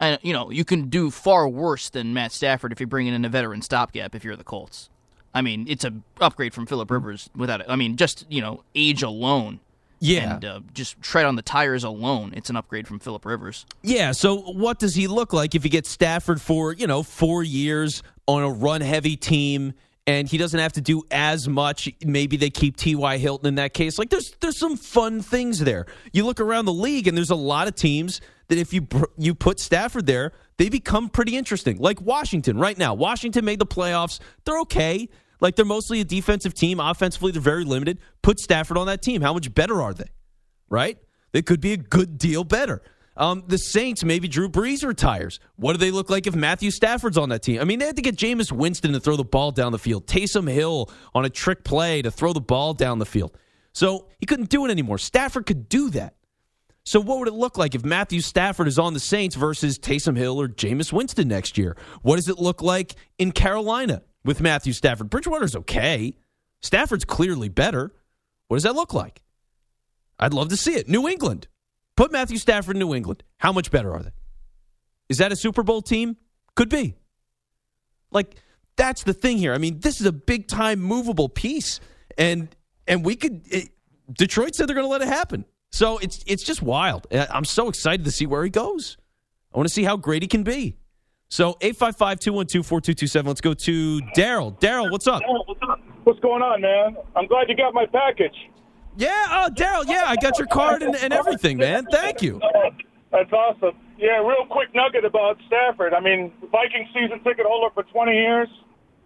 uh, you know, you can do far worse than Matt Stafford if you're bringing in a veteran stopgap if you're the Colts. I mean, it's a upgrade from Philip Rivers without it. I mean, just you know, age alone. Yeah. And uh, just tread on the tires alone, it's an upgrade from Philip Rivers. Yeah. So what does he look like if he gets Stafford for, you know, four years on a run heavy team and he doesn't have to do as much? Maybe they keep T.Y. Hilton in that case. Like there's there's some fun things there. You look around the league and there's a lot of teams that if you you put Stafford there, they become pretty interesting. Like Washington right now. Washington made the playoffs. They're okay. Like they're mostly a defensive team. Offensively, they're very limited. Put Stafford on that team. How much better are they? Right? They could be a good deal better. Um, the Saints, maybe Drew Brees retires. What do they look like if Matthew Stafford's on that team? I mean, they had to get Jameis Winston to throw the ball down the field, Taysom Hill on a trick play to throw the ball down the field. So he couldn't do it anymore. Stafford could do that. So what would it look like if Matthew Stafford is on the Saints versus Taysom Hill or Jameis Winston next year? What does it look like in Carolina with Matthew Stafford? Bridgewater's okay. Stafford's clearly better. What does that look like? I'd love to see it. New England. Put Matthew Stafford in New England. How much better are they? Is that a Super Bowl team? Could be. Like that's the thing here. I mean, this is a big time movable piece, and and we could. It, Detroit said they're going to let it happen, so it's it's just wild. I'm so excited to see where he goes. I want to see how great he can be. So 855-212-4227. Let's go to Daryl. Daryl, what's up? What's going on, man? I'm glad you got my package. Yeah, oh Daryl, yeah, I got your card and, and everything, man. Thank you. That's awesome. Yeah, real quick nugget about Stafford. I mean, Viking season ticket holder for 20 years,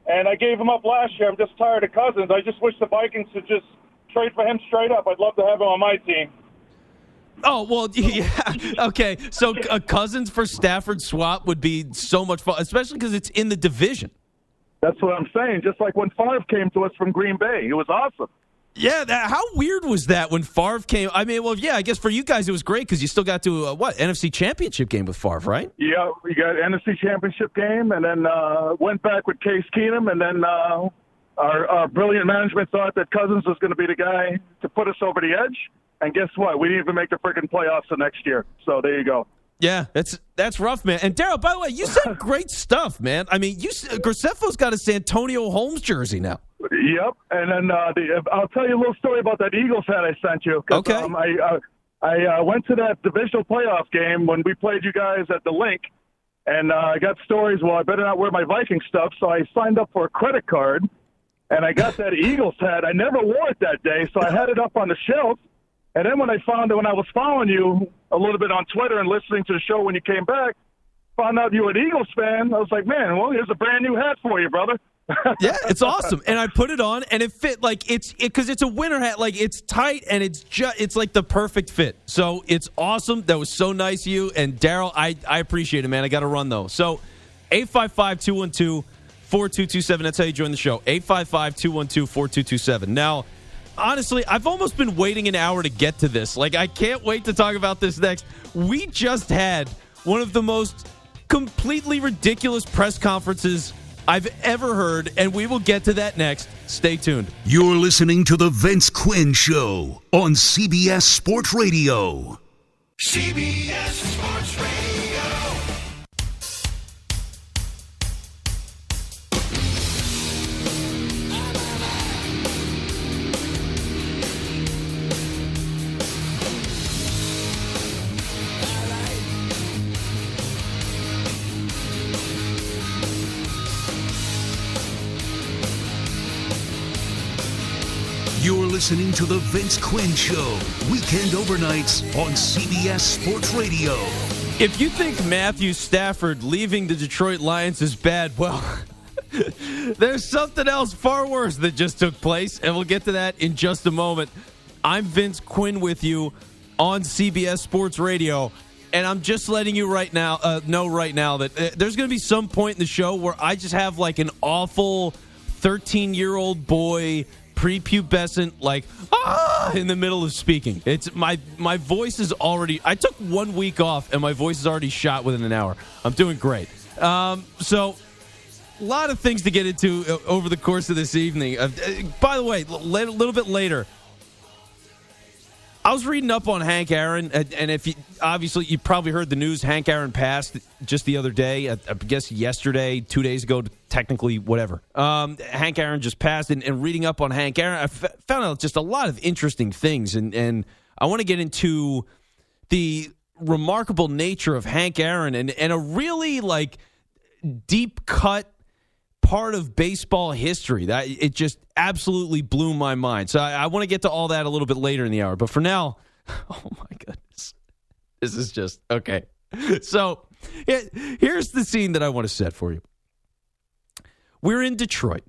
and I gave him up last year. I'm just tired of Cousins. I just wish the Vikings would just trade for him straight up. I'd love to have him on my team. Oh well, yeah. Okay, so a Cousins for Stafford swap would be so much fun, especially because it's in the division. That's what I'm saying. Just like when Favre came to us from Green Bay, it was awesome. Yeah, that, how weird was that when Favre came? I mean, well, yeah, I guess for you guys it was great because you still got to uh, what NFC Championship game with Favre, right? Yeah, we got NFC Championship game, and then uh, went back with Case Keenum, and then uh, our, our brilliant management thought that Cousins was going to be the guy to put us over the edge. And guess what? We didn't even make the freaking playoffs the next year. So there you go. Yeah, that's that's rough, man. And Daryl, by the way, you said great stuff, man. I mean, you Graceffo's got a Santonio Holmes jersey now. Yep. And then uh, the, I'll tell you a little story about that Eagles hat I sent you. Okay. Um, I uh, I uh, went to that divisional playoff game when we played you guys at the Linc, and uh, I got stories. Well, I better not wear my Viking stuff, so I signed up for a credit card, and I got that Eagles hat. I never wore it that day, so I had it up on the shelf. And then when I found that when I was following you a little bit on Twitter and listening to the show when you came back, found out you were an Eagles fan. I was like, man, well, here's a brand new hat for you, brother. Yeah, it's awesome, and I put it on, and it fit like it's because it's a winter hat, like it's tight and it's just it's like the perfect fit. So it's awesome. That was so nice of you, and Daryl, I I appreciate it, man. I got to run though. So 855-212-4227. That's how you join the show. 855-212-4227. Now. Honestly, I've almost been waiting an hour to get to this. Like, I can't wait to talk about this next. We just had one of the most completely ridiculous press conferences I've ever heard, and we will get to that next. Stay tuned. You're listening to The Vince Quinn Show on CBS Sports Radio. CBS Sports Radio. Listening to The Vince Quinn Show, weekend overnights on CBS Sports Radio. If you think Matthew Stafford leaving the Detroit Lions is bad, well, there's something else far worse that just took place, and we'll get to that in just a moment. I'm Vince Quinn with you on CBS Sports Radio, and I'm just letting you right now uh, know right now that uh, there's going to be some point in the show where I just have like an awful 13 year old boy prepubescent like ah! in the middle of speaking. It's my my voice is already i took one week off and my voice is already shot within an hour. I'm doing great. Um, so a lot of things to get into uh, over the course of this evening. Uh, uh, by the way a little bit later I was reading up on Hank Aaron, and, if you obviously you probably heard the news, Hank Aaron passed just the other day. I, I guess yesterday, two days ago, technically, whatever. Um, Hank Aaron just passed, and, and reading up on Hank Aaron, I f- found out just a lot of interesting things, and and I want to get into the remarkable nature of Hank Aaron and and a really like deep cut part of baseball history that it just absolutely blew my mind. So I, I want to get to all that a little bit later in the hour. But for now, oh my goodness, this is just okay. So here- here's the scene that I want to set for you. We're in Detroit.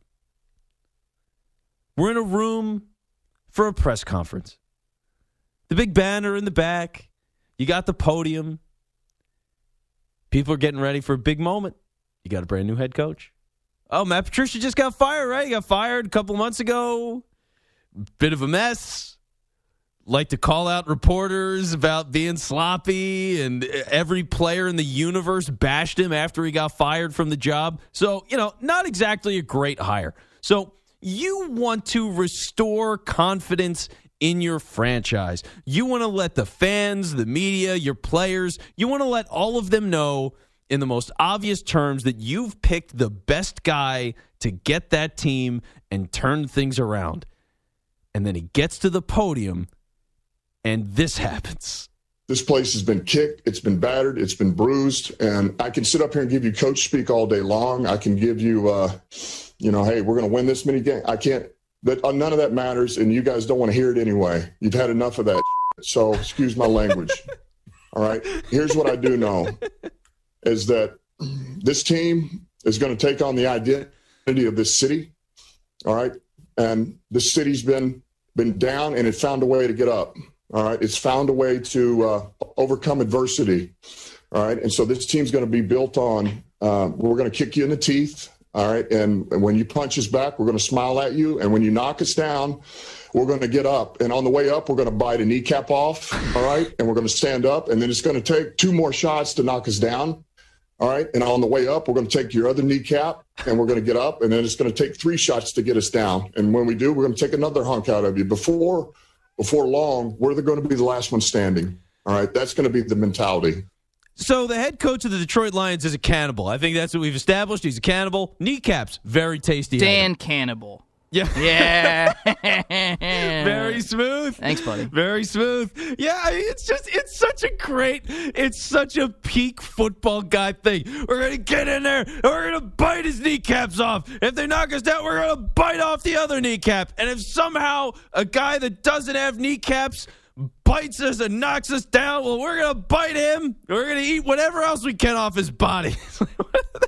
We're in a room for a press conference. The big banner in the back. You got the podium. People are getting ready for a big moment. You got a brand new head coach. Oh, Matt Patricia just got fired, right? He got fired a couple months ago. Bit of a mess. Like to call out reporters about being sloppy, and every player in the universe bashed him after he got fired from the job. So, you know, not exactly a great hire. So, you want to restore confidence in your franchise. You want to let the fans, the media, your players, you want to let all of them know in the most obvious terms that you've picked the best guy to get that team and turn things around. And then he gets to the podium and this happens. This place has been kicked, it's been battered, it's been bruised, and I can sit up here and give you coach speak all day long. I can give you, uh, you know, hey, we're going to win this many games. I can't. That uh, none of that matters, and you guys don't want to hear it anyway. You've had enough of that. So excuse my language. all right. Here's what I do know: is that this team is going to take on the identity of this city. All right, and the city's been been down, and it found a way to get up. All right, it's found a way to uh, overcome adversity. All right, and so this team's going to be built on. Uh, we're going to kick you in the teeth. All right. And when you punch us back, we're going to smile at you. And when you knock us down, we're going to get up. And on the way up, we're going to bite a kneecap off. All right. And we're going to stand up. And then it's going to take two more shots to knock us down. All right. And on the way up, we're going to take your other kneecap and we're going to get up. And then it's going to take three shots to get us down. And when we do, we're going to take another hunk out of you. Before, before long, we're going to be the last one standing. All right. That's going to be the mentality. So the head coach of the Detroit Lions is a cannibal. I think that's what we've established. He's a cannibal. Kneecaps, very tasty. Dan item. Cannibal. Yeah. Yeah. Very smooth. Thanks, buddy. Very smooth. Yeah, I mean, it's just it's such a great, it's such a peak football guy thing. We're gonna get in there and we're gonna bite his kneecaps off. If they knock us down, we're gonna bite off the other kneecap. And if somehow a guy that doesn't have kneecaps bites us and knocks us down, well, we're gonna bite him. We're gonna eat whatever else we can off his body.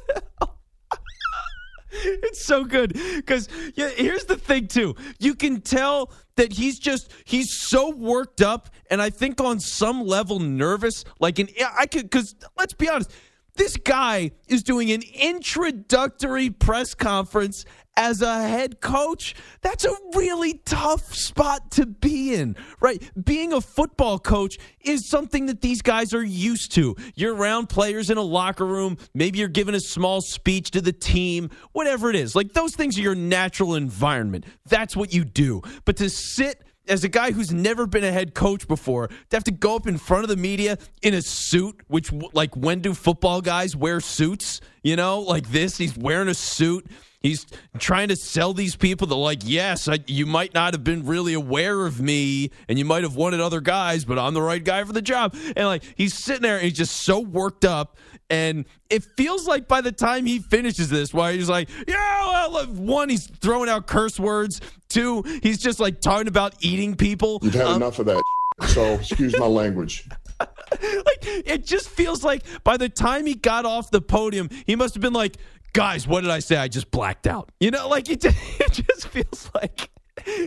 It's so good because yeah, here's the thing too. You can tell that he's just he's so worked up, and I think on some level nervous. Like an I could because let's be honest, this guy is doing an introductory press conference as a head coach. That's a really tough spot to be in, right? Being a football coach is something that these guys are used to. You're around players in a locker room, maybe you're giving a small speech to the team, whatever it is. Like those things are your natural environment. That's what you do. But to sit as a guy who's never been a head coach before, to have to go up in front of the media in a suit, which, like, when do football guys wear suits? You know, like this, he's wearing a suit. He's trying to sell these people that, like, yes, I, you might not have been really aware of me and you might have wanted other guys, but I'm the right guy for the job. And, like, he's sitting there and he's just so worked up. And it feels like by the time he finishes this, why he's like, yeah, well, one, he's throwing out curse words. Two, he's just like talking about eating people. You've had Um, enough of that. So excuse my language. like it just feels like by the time he got off the podium, he must have been like, "Guys, what did I say? I just blacked out." You know, like it. Just, feels like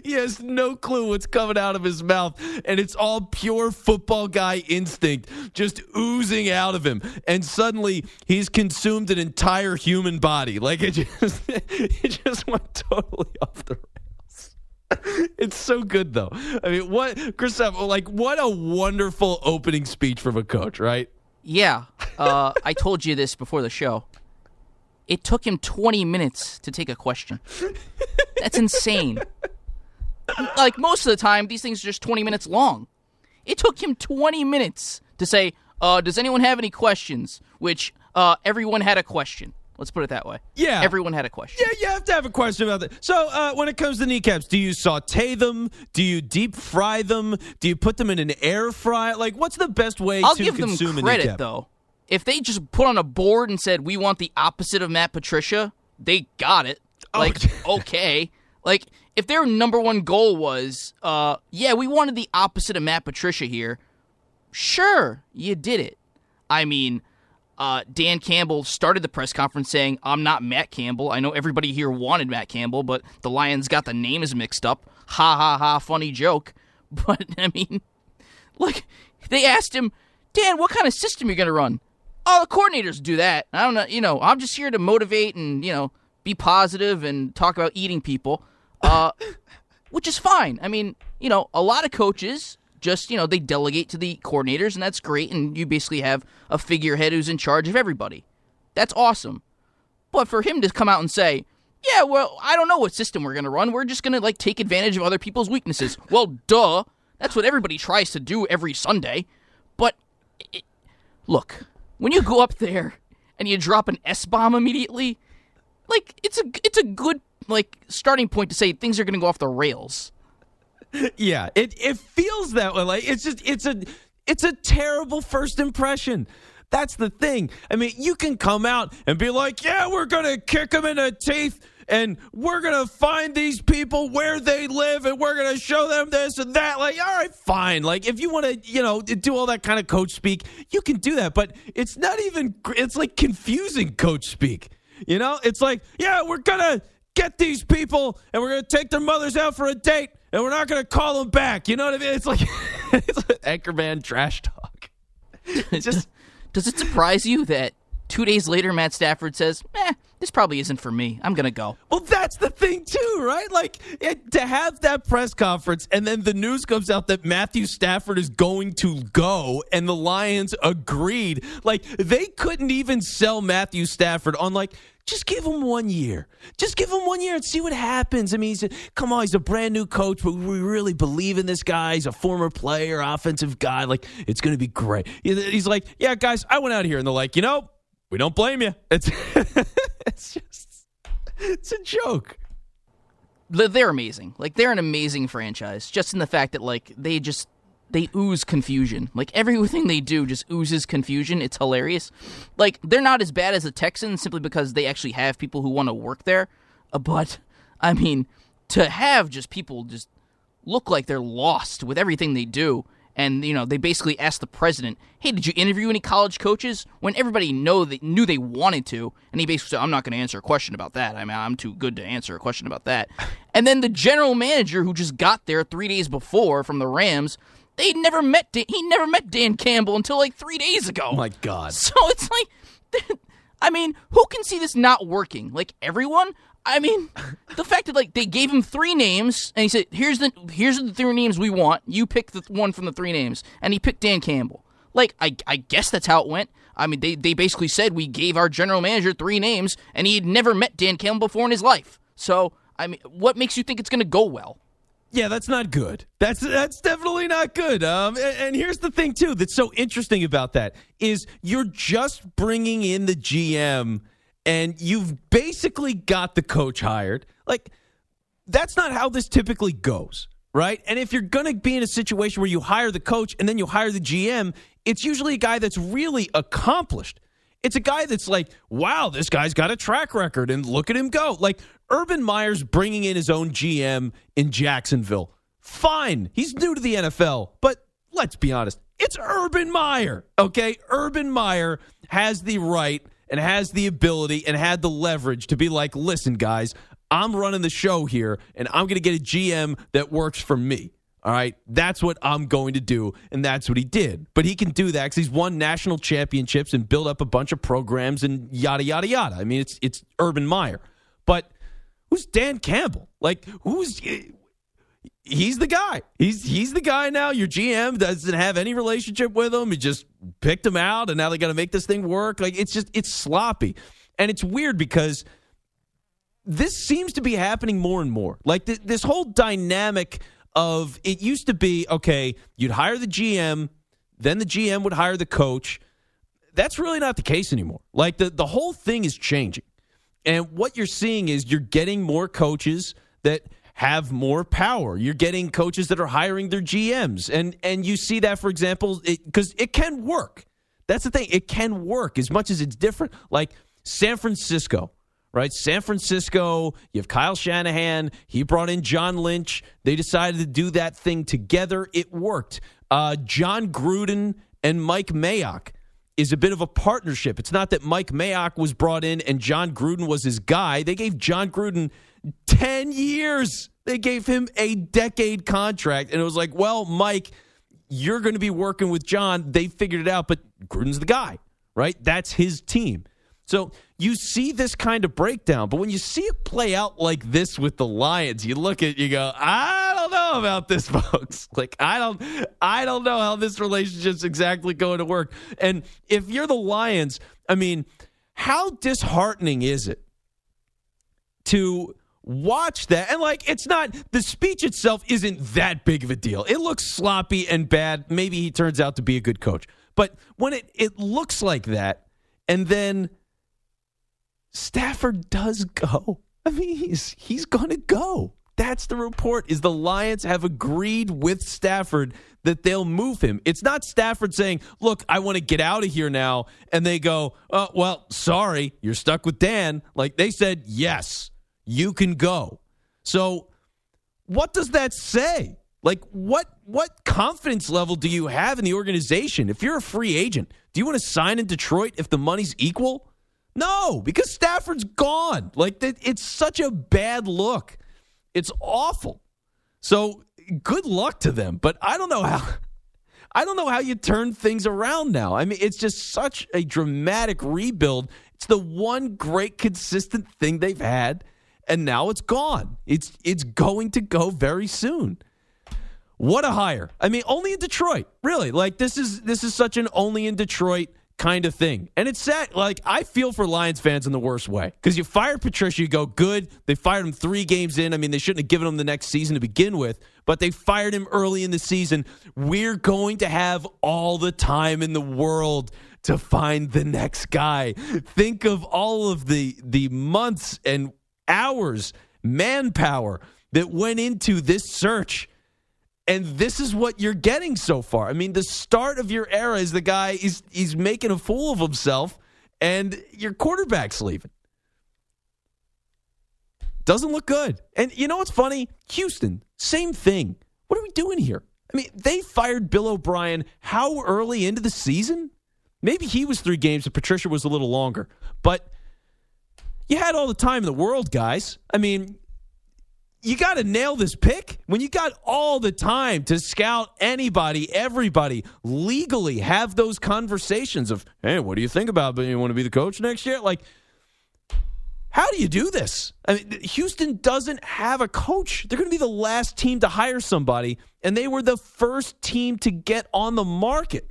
he has no clue what's coming out of his mouth, and it's all pure football guy instinct just oozing out of him. And suddenly, he's consumed an entire human body. Like it just, it just went totally off the rails. It's so good though. I mean, what Graceffo? Like, what a wonderful opening speech from a coach, right? Yeah. Uh, I told you this before the show. It took him 20 minutes to take a question. That's insane. Like most of the time, these things are just 20 minutes long. It took him 20 minutes to say, uh, "Does anyone have any questions?" Which uh, everyone had a question. Let's put it that way. Yeah. Everyone had a question. Yeah, you have to have a question about that. So, uh, when it comes to kneecaps, do you saute them? Do you deep fry them? Do you put them in an air fry? Like, what's the best way I'll to give them consume a credit though. If they just put on a board and said we want the opposite of Matt Patricia, they got it. Like okay, like if their number one goal was, uh, yeah, we wanted the opposite of Matt Patricia here. Sure, you did it. I mean, uh, Dan Campbell started the press conference saying, "I'm not Matt Campbell. I know everybody here wanted Matt Campbell, but the Lions got the names mixed up. Ha ha ha! Funny joke." But I mean, like they asked him, Dan, what kind of system you gonna run? Oh, the coordinators do that. I don't know. You know, I'm just here to motivate and you know be positive and talk about eating people, uh, which is fine. I mean, you know, a lot of coaches just you know they delegate to the coordinators, and that's great. And you basically have a figurehead who's in charge of everybody. That's awesome. But for him to come out and say, yeah, well, I don't know what system we're going to run. We're just going to like take advantage of other people's weaknesses. Well, duh. That's what everybody tries to do every Sunday. But it, look, when you go up there and you drop an S bomb immediately, like it's a it's a good like starting point to say things are going to go off the rails. Yeah, it it feels that way. Like it's just it's a it's a terrible first impression. That's the thing. I mean, you can come out and be like, "Yeah, we're gonna kick them in the teeth." And we're gonna find these people where they live, and we're gonna show them this and that. Like, all right, fine. Like, if you want to, you know, do all that kind of coach speak, you can do that. But it's not even. It's like confusing coach speak. You know, it's like, yeah, we're gonna get these people, and we're gonna take their mothers out for a date, and we're not gonna call them back. You know what I mean? It's like it's like Anchorman trash talk. It's just Does it surprise you that two days later Matt Stafford says, "Eh, this probably isn't for me. I'm gonna go. Well, that's the thing too, right? Like it, to have that press conference, and then the news comes out that Matthew Stafford is going to go, and the Lions agreed. Like they couldn't even sell Matthew Stafford on like. Just give him one year. Just give him one year and see what happens. I mean, he's a, come on, he's a brand new coach, but we really believe in this guy. He's a former player, offensive guy. Like, it's going to be great. He's like, yeah, guys, I went out here, and they're like, you know, we don't blame you. It's, it's just, it's a joke. They're- They're amazing. Like they're an amazing franchise. Just in the fact that like they just they ooze confusion. Like everything they do just oozes confusion. It's hilarious. Like they're not as bad as the Texans simply because they actually have people who want to work there. Uh, But I mean, to have just people just look like they're lost with everything they do. And you know they basically asked the president, "Hey, did you interview any college coaches?" When everybody know they knew they wanted to, and he basically said, "I'm not going to answer a question about that. I mean, I'm too good to answer a question about that." And then the general manager, who just got there three days before from the Rams, they never met. Dan, he never met Dan Campbell until like three days ago. Oh my God. So it's like, I mean, who can see this not working? Like everyone. I mean, the fact that like they gave him three names and he said, "Here's the here's the three names we want. You pick the one from the three names," and he picked Dan Campbell. Like I I guess that's how it went. I mean, they they basically said we gave our general manager three names and he had never met Dan Campbell before in his life. So I mean, what makes you think it's going to go well? Yeah, that's not good. That's that's definitely not good. Um, and, and here's the thing too that's so interesting about that is you're just bringing in the GM, and you've basically got the coach hired. Like that's not how this typically goes, right? And if you're going to be in a situation where you hire the coach and then you hire the GM, it's usually a guy that's really accomplished. It's a guy that's like, wow, this guy's got a track record and look at him go. Like Urban Meyer's bringing in his own GM in Jacksonville. Fine. He's new to the NFL, but let's be honest. It's Urban Meyer, okay? Urban Meyer has the right and has the ability and had the leverage to be like, listen, guys, I'm running the show here and I'm going to get a GM that works for me. All right, that's what I'm going to do, and that's what he did. But he can do that because he's won national championships and built up a bunch of programs and yada yada yada. I mean, it's it's Urban Meyer, but who's Dan Campbell? Like, who's he's the guy. He's he's the guy now. Your GM doesn't have any relationship with him. He just picked him out, and now they got to make this thing work. Like, it's just it's sloppy, and it's weird because this seems to be happening more and more. Like th- this whole dynamic of it used to be okay, you'd hire the GM, then the GM would hire the coach. That's really not the case anymore. Like the the whole thing is changing. And what you're seeing is you're getting more coaches that have more power. You're getting coaches that are hiring their GMs. And and you see that for example because it, can work. That's the thing. It can work as much as it's different. Like San Francisco right? San Francisco, you have Kyle Shanahan. He brought in John Lynch. They decided to do that thing together. It worked. Uh, Jon Gruden and Mike Mayock is a bit of a partnership. It's not that Mike Mayock was brought in and Jon Gruden was his guy. They gave Jon Gruden 10 years. They gave him a decade contract. And it was like, well, Mike, you're going to be working with Jon. They figured it out, but Gruden's the guy, right? That's his team. So you see this kind of breakdown, but when you see it play out like this with the Lions, you look at you go, I don't know about this, folks. Like I don't, I don't know how this relationship's exactly going to work. And if you're the Lions, I mean, how disheartening is it to watch that? And like, it's not the speech itself isn't that big of a deal. It looks sloppy and bad. Maybe he turns out to be a good coach, but when it it looks like that, and then Stafford does go. I mean, he's he's to go. That's the report. Is the Lions have agreed with Stafford that they'll move him. It's not Stafford saying, "Look, I want to get out of here now," and they go, "Oh, well, sorry, you're stuck with Dan." Like they said, "Yes, you can go." So, what does that say? Like what what confidence level do you have in the organization? If you're a free agent, do you want to sign in Detroit if the money's equal? No, because Stafford's gone. Like it's such a bad look. It's awful. So good luck to them. But I don't know how. I don't know how you turn things around now. I mean, it's just such a dramatic rebuild. It's the one great consistent thing they've had, and now it's gone. It's it's going to go very soon. What a hire! I mean, only in Detroit, really. Like this is this is such an only in Detroit kind of thing, and it's sad. Like I feel for Lions fans in the worst way because you fired Patricia, you go good. They fired him three games in. I mean, they shouldn't have given him the next season to begin with, but they fired him early in the season. We're going to have all the time in the world to find the next guy. Think of all of the the months and hours, manpower that went into this search. And this is what you're getting so far. I mean, the start of your era is the guy is he's making a fool of himself, and your quarterback's leaving. Doesn't look good. And you know what's funny? Houston, same thing. What are we doing here? I mean, they fired Bill O'Brien how early into the season? Maybe he was three games and Patricia was a little longer. But you had all the time in the world, guys. I mean, you got to nail this pick when you got all the time to scout anybody, everybody, legally have those conversations of, hey, what do you think about? it? You want to be the coach next year? Like, how do you do this? I mean, Houston doesn't have a coach. They're going to be the last team to hire somebody, and they were the first team to get on the market.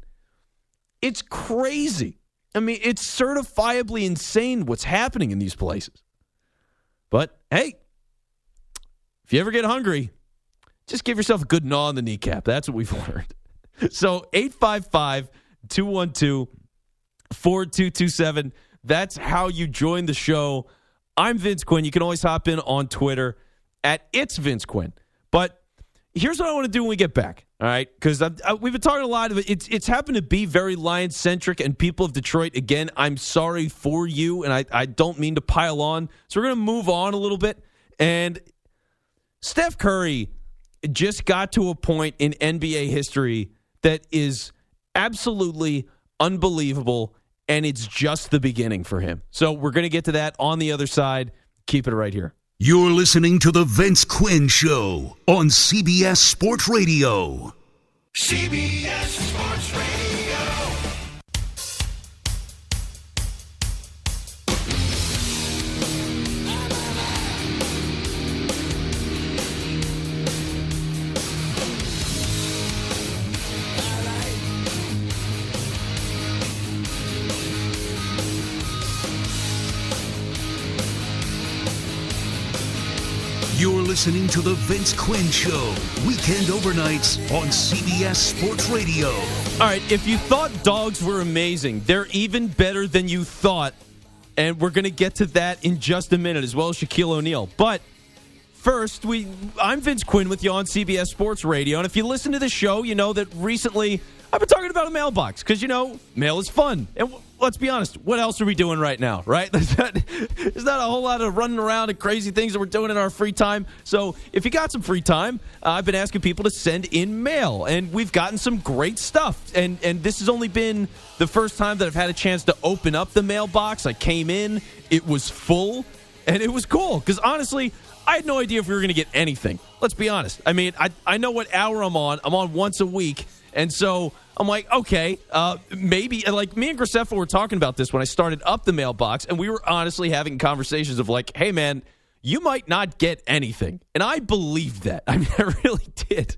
It's crazy. I mean, it's certifiably insane what's happening in these places. But hey, if you ever get hungry, just give yourself a good gnaw on the kneecap. That's what we've learned. So 855 212 4227. That's how you join the show. I'm Vince Quinn. You can always hop in on Twitter at It's Vince Quinn. But here's what I want to do when we get back. All right, because we've been talking a lot of it. It's it's happened to be very Lions centric, and people of Detroit. Again, I'm sorry for you, and I I don't mean to pile on. So we're gonna move on a little bit. And Steph Curry just got to a point in NBA history that is absolutely unbelievable, and it's just the beginning for him. So we're to get to that on the other side. Keep it right here. You're listening to The Vince Quinn Show on CBS Sports Radio. CBS Sports Radio. Listening to The Vince Quinn Show, weekend overnights on CBS Sports Radio. All right, if you thought dogs were amazing, they're even better than you thought. And we're going to get to that in just a minute, as well as Shaquille O'Neal. But first, we I'm Vince Quinn with you on CBS Sports Radio. And if you listen to the show, you know that recently I've been talking about a mailbox because, you know, mail is fun. And w- let's be honest, what else are we doing right now, right? There's not, there's not a whole lot of running around and crazy things that we're doing in our free time. So if you got some free time, uh, I've been asking people to send in mail, and we've gotten some great stuff. And and this has only been the first time that I've had a chance to open up the mailbox. I came in, it was full, and it was cool because honestly. I had no idea if we were going to get anything. Let's be honest. I mean, I, I know what hour I'm on. I'm on once a week. And so I'm like, okay, uh, maybe. Like, me and Graceffo were talking about this when I started up the mailbox, and we were honestly having conversations of like, hey, man, you might not get anything. And I believe that. I mean, I really did.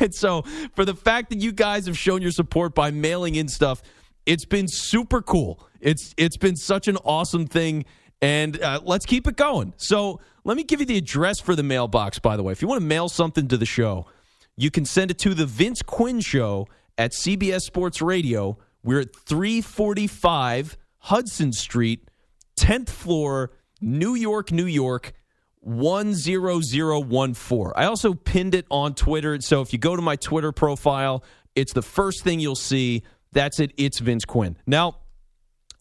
And so, for the fact that you guys have shown your support by mailing in stuff, it's been super cool. It's it's been such an awesome thing, and uh, let's keep it going. So let me give you the address for the mailbox. By the way, if you want to mail something to the show, you can send it to the Vince Quinn Show at CBS Sports Radio. We're at 345 Hudson Street, 10th floor, New York, New York. 10014. I also pinned it on Twitter. So if you go to my Twitter profile, it's the first thing you'll see. That's it. It's Vince Quinn. Now,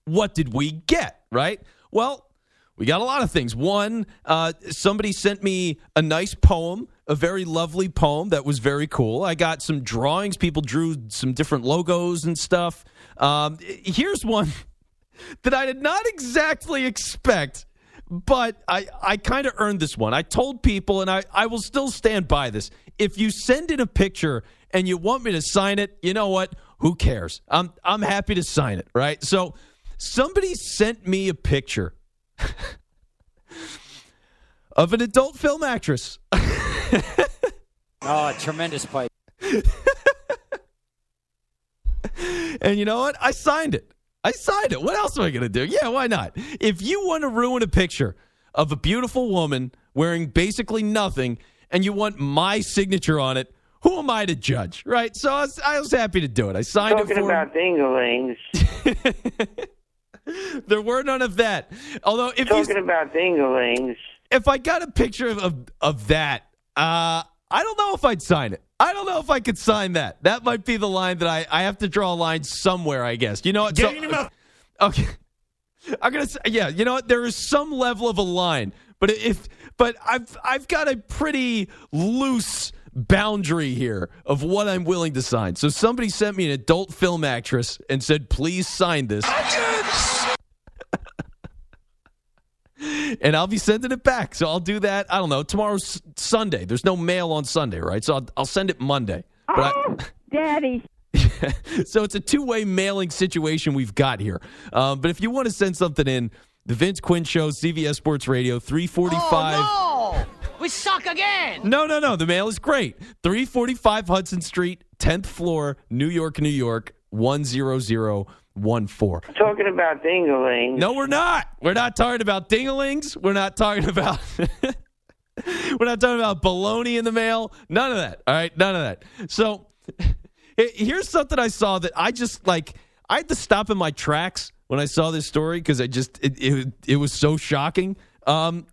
what did we get, right? Well, we got a lot of things. One, uh, somebody sent me a nice poem, a very lovely poem that was very cool. I got some drawings. People drew some different logos and stuff. Um, here's one that I did not exactly expect, but I, I kind of earned this one. I told people, and I, I will still stand by this. If you send in a picture and you want me to sign it, you know what? Who cares? I'm I'm happy to sign it, right? So somebody sent me a picture of an adult film actress. Oh, tremendous pipe. And you know what? I signed it. I signed it. What else am I going to do? Yeah, why not? If you want to ruin a picture of a beautiful woman wearing basically nothing and you want my signature on it, who am I to judge, right? So I was, I was happy to do it. I signed Talking it for about dinglings. There were none of that. Although if you Talking about dinglings. if I got a picture of of, of that, uh, I don't know if I'd sign it. I don't know if I could sign that. That might be the line that I, I have to draw a line somewhere. I guess you know what. So- okay, I'm gonna say yeah. You know what? There is some level of a line, but if but I've I've got a pretty loose boundary here of what I'm willing to sign. So somebody sent me an adult film actress and said, "Please sign this." and I'll be sending it back. So I'll do that. I don't know. Tomorrow's Sunday. There's no mail on Sunday, right? So I'll, I'll send it Monday. But I, Daddy. so it's a two-way mailing situation we've got here. Um, but if you want to send something in, the Vince Quinn Show, CBS Sports Radio, 345. Oh, no! We suck again! No, no, no. The mail is great. 345 Hudson Street, 10th floor, New York, New York, 10014. Talking about dinglings. No, we're not. We're not talking about dinglings. We're not talking about. we're not talking about baloney in the mail. None of that. All right, none of that. So, here's something I saw that I just like. I had to stop in my tracks when I saw this story because I just it, it it was so shocking. Um,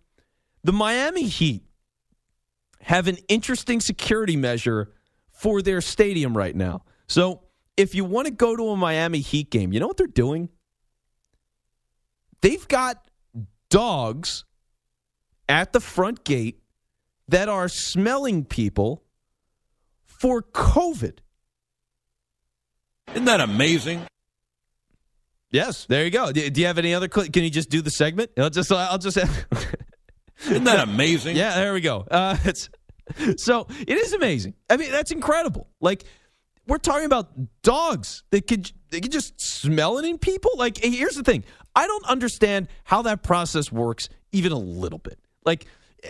the Miami Heat have an interesting security measure for their stadium right now. So, if you want to go to a Miami Heat game, you know what they're doing? they've got dogs at the front gate that are smelling people for COVID. Isn't that amazing? Yes, there you go. Do, you have any other? Cl- can you just do the segment? I'll just. I'll just. Have- Isn't that amazing? Yeah, there we go. Uh, it's, so it is amazing. I mean, that's incredible. Like we're talking about dogs that could they could just smell it in people. Like here's the thing: I don't understand how that process works even a little bit. Like. eh,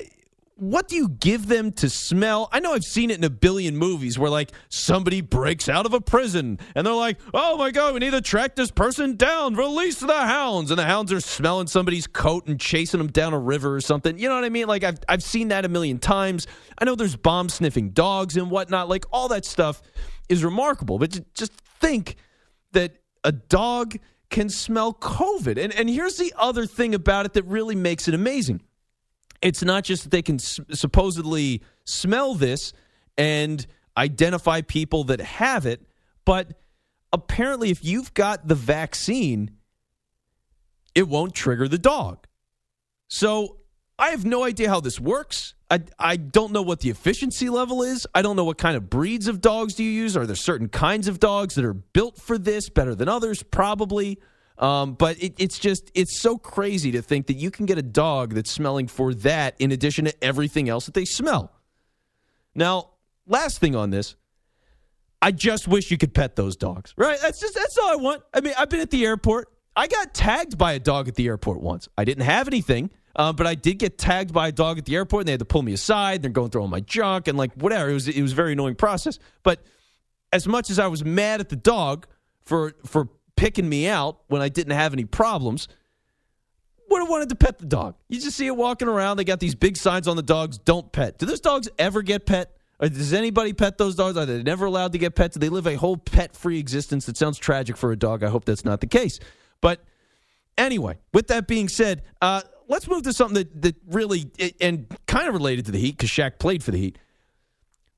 What do you give them to smell? I know I've seen it in a billion movies where like somebody breaks out of a prison and they're like, "Oh my god, we need to track this person down. Release the hounds." And the hounds are smelling somebody's coat and chasing them down a river or something. You know what I mean? Like I've I've seen that a million times. I know there's bomb sniffing dogs and whatnot. Like all that stuff is remarkable. But just think that a dog can smell COVID. And and here's the other thing about it that really makes it amazing it's not just that they can s- supposedly smell this and identify people that have it, but apparently, if you've got the vaccine, it won't trigger the dog. So I have no idea how this works. I, I don't know what the efficiency level is. I don't know what kind of breeds of dogs do you use. Are there certain kinds of dogs that are built for this better than others? Probably. Um, but it, it's just, it's so crazy to think that you can get a dog that's smelling for that in addition to everything else that they smell. Now, last thing on this, I just wish you could pet those dogs. Right? That's just that's all I want. I mean, I've been at the airport. I got tagged by a dog at the airport once. I didn't have anything, uh, but I did get tagged by a dog at the airport, and they had to pull me aside. They're going through all my junk and like whatever. It was it was a very annoying process. But as much as I was mad at the dog for for picking me out when I didn't have any problems, would have wanted to pet the dog. You just see it walking around. They got these big signs on the dogs: "Don't pet." Do those dogs ever get pet? Or does anybody pet those dogs? Are they never allowed to get pet? Do they live a whole pet-free existence? That sounds tragic for a dog. I hope that's not the case. But anyway, with that being said, uh, let's move to something that that really and kind of related to the Heat because Shaq played for the Heat.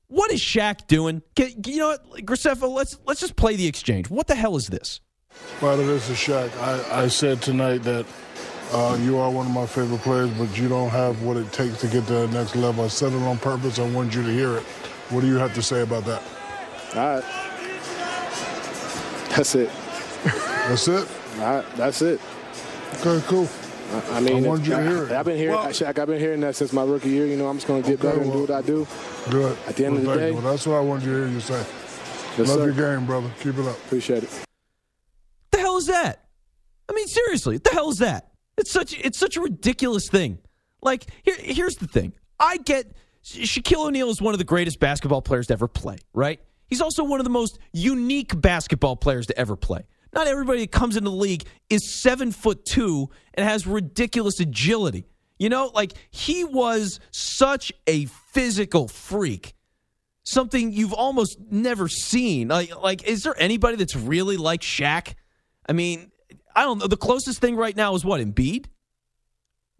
What is Shaq doing? Can, you know what, Graceffo? Let's let's just play the exchange. What the hell is this? Father, this is Shaq. I, I said tonight that uh, you are one of my favorite players, but you don't have what it takes to get to the next level. I said it on purpose. I wanted you to hear it. What do you have to say about that? All right. That's it. That's it? All right. That's it. Okay, cool. I, I mean, I wanted you to I, hear it. have been hearing, Well- Shaq, I've been hearing that since my rookie year. You know, I'm just going to get Okay, better and do what I do. Good. At the end Well, of the day, you. Well, that's what I wanted you to hear you say. Yes, Love sir. your game, brother. Keep it up. Appreciate it. the hell is that? I mean, seriously, what the hell is that? It's such it's such a ridiculous thing. Like, here, here's the thing. I get Sha- Shaquille O'Neal is one of the greatest basketball players to ever play, right? He's also one of the most unique basketball players to ever play. Not everybody that comes into the league is seven foot two and has ridiculous agility. You know, like he was such a physical freak something you've almost never seen. Like, like, is there anybody that's really like Shaq? I mean, I don't know. The closest thing right now is what Embiid,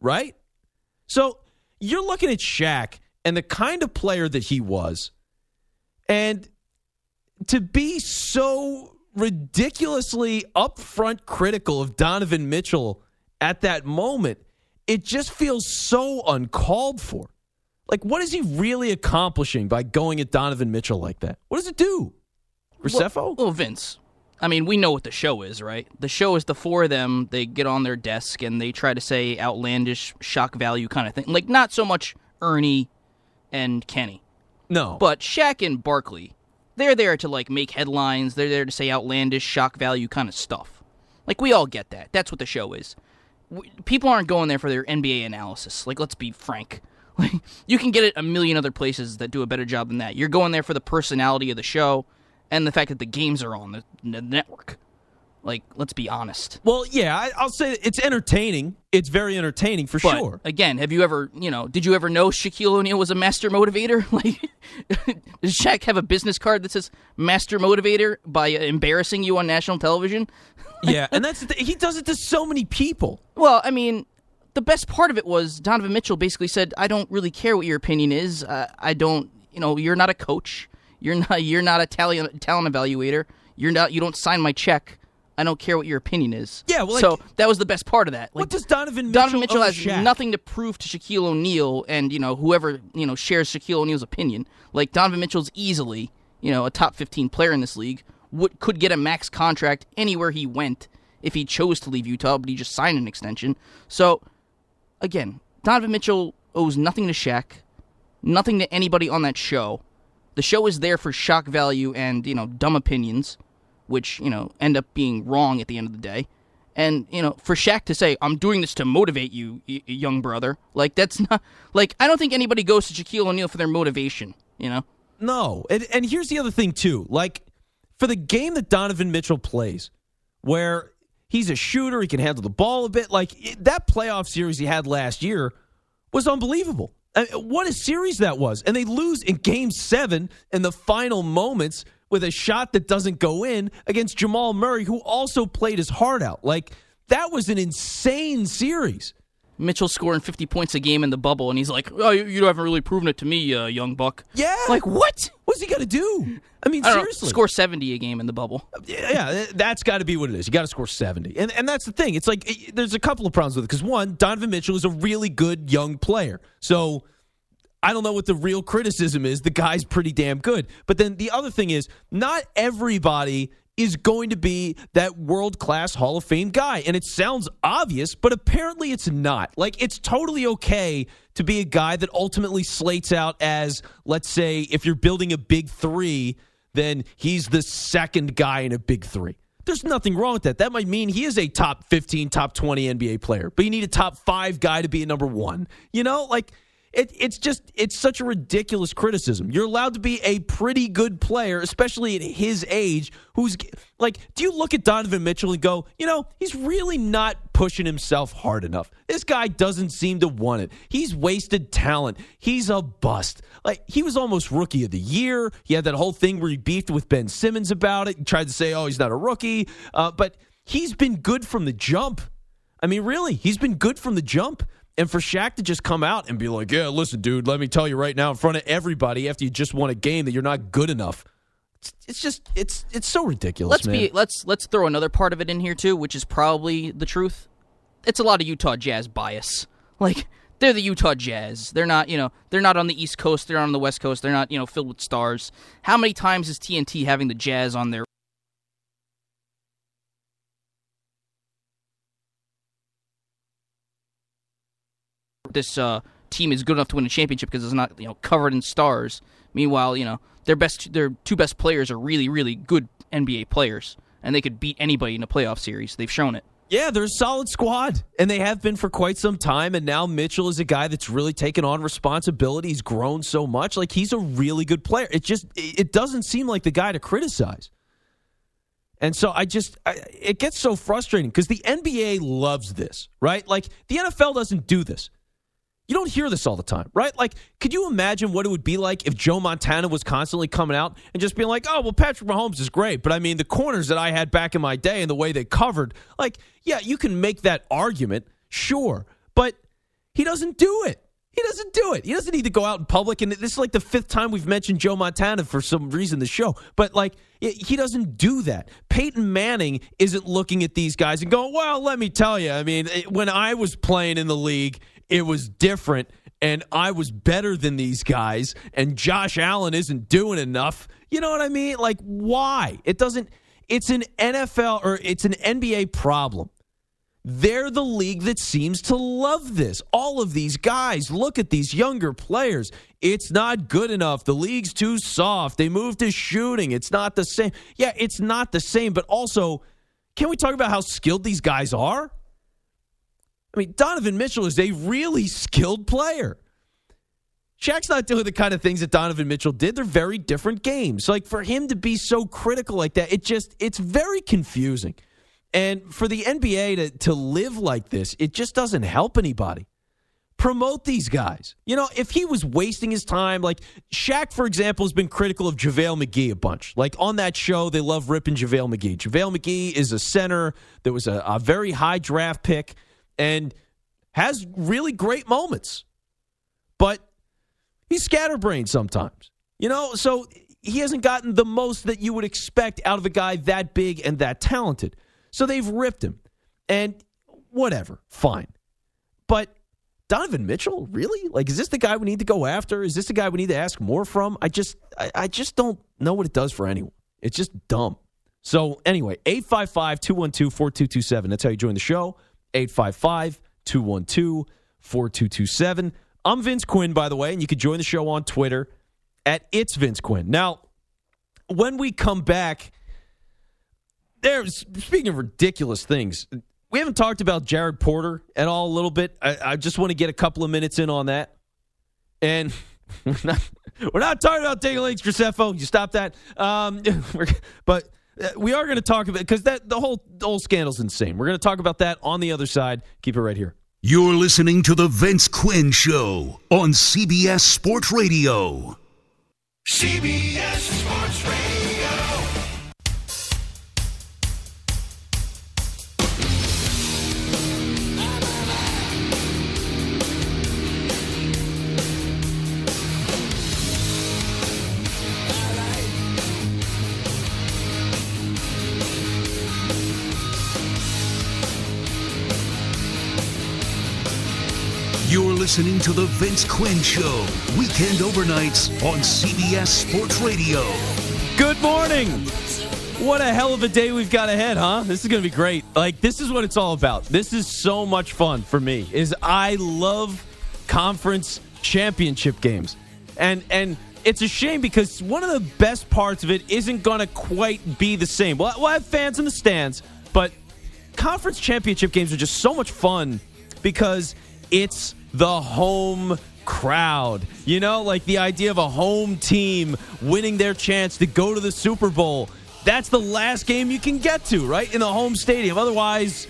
right? So you're looking at Shaq and the kind of player that he was, and to be so ridiculously upfront critical of Donovan Mitchell at that moment, it just feels so uncalled for. Like, what is he really accomplishing by going at Donovan Mitchell like that? What does it do? Graceffo? Well, well, Vince. I mean, we know what the show is, right? The show is the four of them. They get on their desk and they try to say outlandish, shock value kind of thing. Like, not so much Ernie and Kenny, no. but Shaq and Barkley. They're there to like make headlines. They're there to say outlandish, shock value kind of stuff. Like we all get that. That's what the show is. W- People aren't going there for their NBA analysis. Like, let's be frank. Like, you can get it a million other places that do a better job than that. You're going there for the personality of the show and the fact that the games are on the, the network. Like, let's be honest. Well, yeah, I, I'll say it's entertaining. It's very entertaining for But, sure. Again, have you ever, you know, did you ever know Shaquille O'Neal was a master motivator? Like, does Shaq have a business card that says master motivator by embarrassing you on national television? yeah, and that's the. He does it to so many people. Well, I mean, the best part of it was Donovan Mitchell basically said, "I don't really care what your opinion is. Uh, I don't, you know, you're not a coach. You're not. You're not a talent talent evaluator. You're not. You don't sign my check. I don't care what your opinion is." Yeah, well, like- so that was the best part of that. Like, what does Donovan Mitchell, Donovan Mitchell has Shaq? nothing to prove to Shaquille O'Neal and you know whoever you know shares Shaquille O'Neal's opinion. Like Donovan Mitchell's easily you know a top fifteen player in this league. Would could get a max contract anywhere he went if he chose to leave Utah, but he just signed an extension. So again, Donovan Mitchell owes nothing to Shaq, nothing to anybody on that show. The show is there for shock value and you know dumb opinions, which you know end up being wrong at the end of the day. And you know, for Shaq to say, "I'm doing this to motivate you, y- young brother," like that's not like I don't think anybody goes to Shaquille O'Neal for their motivation. You know, No, and and here's the other thing too. Like for the game that Donovan Mitchell plays, where he's a shooter, he can handle the ball a bit. Like it- that playoff series he had last year was unbelievable. I mean, what a series that was, and they lose in Game Seven in the final moments with a shot that doesn't go in against Jamal Murray, who also played his heart out. Like that was an insane series. Mitchell scoring 50 points a game in the bubble, and he's like, "Oh, you, you haven't really proven it to me, uh, young buck." Yeah, like what? What's he gonna do? I mean, I don't know, seriously, score 70 a game in the bubble. yeah, that's got to be what it is. You got to score 70. And and that's the thing. It's like it- there's a couple of problems with it cuz one, Donovan Mitchell is a really good young player. So I don't know what the real criticism is. The guy's pretty damn good. But then the other thing is, not everybody is going to be that world class Hall of Fame guy. And it sounds obvious, but apparently it's not. Like, it's totally okay to be a guy that ultimately slates out as, let's say, if you're building a big three, then he's the second guy in a big three. There's nothing wrong with that. That might mean he is a top 15, top 20 NBA player, but you need a top five guy to be a number one. You know, like it, it's just, it's such a ridiculous criticism. You're allowed to be a pretty good player, especially at his age, who's like, do you look at Donovan Mitchell and go, you know, he's really not pushing himself hard enough. This guy doesn't seem to want it. He's wasted talent. He's a bust. Like he was almost rookie of the year. He had that whole thing where he beefed with Ben Simmons about it. He tried to say, "Oh, he's not a rookie," uh, but he's been good from the jump. I mean, really, he's been good from the jump. And for Shaq to just come out and be like, "Yeah, listen, dude, let me tell you right now in front of everybody after you just won a game that you're not good enough," it's, it's just it's it's so ridiculous. Let's man. be let's let's throw another part of it in here too, which is probably the truth. It's a lot of Utah Jazz bias. Like they're the Utah Jazz. They're not, you know, they're not on the East Coast. They're on the West Coast. They're not, you know, filled with stars. How many times is TNT having the Jazz on their this uh, team is good enough to win a championship because it's not you know covered in stars. Meanwhile, you know their best their two best players are really really good NBA players, and they could beat anybody in a playoff series. They've shown it. Yeah, they're a solid squad, and they have been for quite some time. And now Mitchell is a guy that's really taken on responsibility. He's grown so much. Like he's a really good player. It just it doesn't seem like the guy to criticize. And so I just I, it gets so frustrating because the NBA loves this, right? Like the NFL doesn't do this. You don't hear this all the time, right? Like, could you imagine what it would be like if Joe Montana was constantly coming out and just being like, oh, well, Patrick Mahomes is great, but I mean, the corners that I had back in my day and the way they covered, like, yeah, you can make that argument, sure, but he doesn't do it. He doesn't do it. He doesn't need to go out in public. And this is like the fifth time we've mentioned Joe Montana for some reason, the show. But like, he doesn't do that. Peyton Manning isn't looking at these guys and going, well, let me tell you, I mean, when I was playing in the league, it was different and I was better than these guys and Josh Allen isn't doing enough. You know what I mean? Like why? It doesn't it's an NFL or it's an NBA problem. They're the league that seems to love this. All of these guys, look at these younger players. It's not good enough. The league's too soft. They moved to shooting. It's not the same. Yeah, it's not the same, but also can we talk about how skilled these guys are? I mean, Donovan Mitchell is a really skilled player. Shaq's not doing the kind of things that Donovan Mitchell did. They're very different games. Like for him to be so critical like that, it just it's very confusing. And for the NBA to to live like this, it just doesn't help anybody. Promote these guys. You know, if he was wasting his time, like Shaq, for example, has been critical of JaVale McGee a bunch. Like on that show, they love ripping JaVale McGee. JaVale McGee is a center that was a, a very high draft pick and has really great moments. But he's scatterbrained sometimes. You know, so he hasn't gotten the most that you would expect out of a guy that big and that talented. So they've ripped him. And whatever, fine. But Donovan Mitchell, really? Like, is this the guy we need to go after? Is this the guy we need to ask more from? I just I, I just don't know what it does for anyone. It's just dumb. So anyway, 855-212-4227. That's how you join the show. 855 212 4227. I'm Vince Quinn, by the way, and you can join the show on Twitter at It's Vince Quinn. Now, when we come back, there's speaking of ridiculous things, we haven't talked about Jared Porter at all a little bit. I, I just want to get a couple of minutes in on that. And we're not, we're not talking about Daniel Lakes Graceffo. You stop that. Um, but Uh, we are going to talk about because that the whole the whole scandal's insane. We're going to talk about that on the other side. Keep it right here. You're listening to The Vince Quinn Show on CBS Sports Radio. CBS Sports Radio. Listening to The Vince Quinn Show, weekend overnights on CBS Sports Radio. Good morning. What a hell of a day we've got ahead, huh? This is going to be great. Like this is what it's all about. This is so much fun for me. Is I love conference championship games. And and it's a shame because one of the best parts of it isn't going to quite be the same. We'll, we'll have fans in the stands, but conference championship games are just so much fun because it's the home crowd. You know, like the idea of a home team winning their chance to go to the Super Bowl. That's the last game you can get to, right? In the home stadium. Otherwise,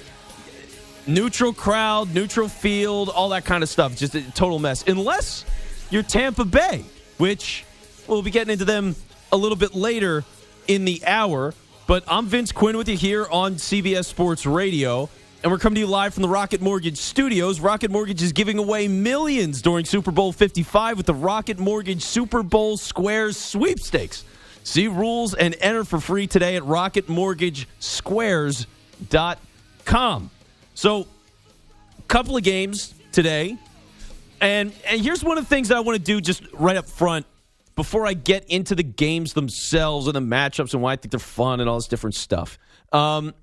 neutral crowd, neutral field, all that kind of stuff. Just a total mess. Unless you're Tampa Bay, which we'll be getting into them a little bit later in the hour. But I'm Vince Quinn with you here on CBS Sports Radio. And we're coming to you live from the Rocket Mortgage Studios. Rocket Mortgage is giving away millions during Super Bowl 55 with the Rocket Mortgage Super Bowl Squares sweepstakes. See rules and enter for free today at rocketmortgagesquares.com. So, couple of games today. And and here's one of the things that I want to do just right up front before I get into the games themselves and the matchups and why I think they're fun and all this different stuff. Um,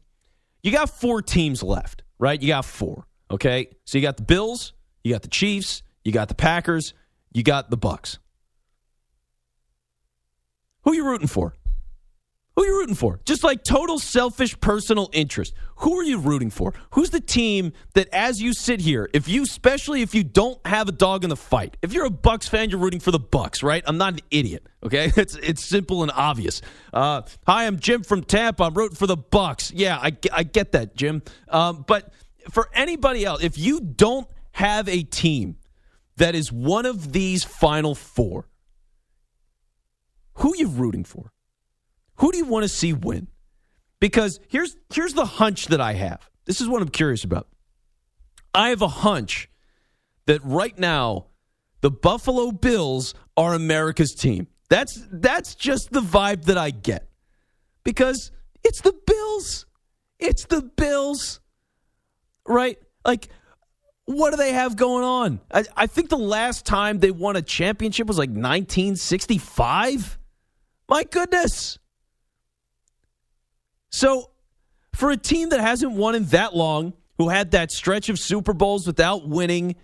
you got four teams left, right? You got four. Okay. So you got the Bills, You got the Chiefs, you got the Packers, you got the Bucs. Who you rooting for? Who are you rooting for? Just like total selfish personal interest. Who are you rooting for? Who's the team that as you sit here, if you especially if you don't have a dog in the fight, if you're a Bucs fan, you're rooting for the Bucs, right? I'm not an idiot. Okay? It's it's simple and obvious. Uh, hi, I'm Jim from Tampa. I'm rooting for the Bucs. Yeah, I, I get that, Jim. Um, but for anybody else, if you don't have a team that is one of these final four, who are you rooting for? Who do you want to see win? Because here's here's the hunch that I have. This is what I'm curious about. I have a hunch that right now the Buffalo Bills are America's team. That's that's just the vibe that I get. Because it's the Bills. It's the Bills. Right? Like what do they have going on? I, I think the last time they won a championship was like 1965. My goodness. So, for a team that hasn't won in that long, who had that stretch of Super Bowls without winning,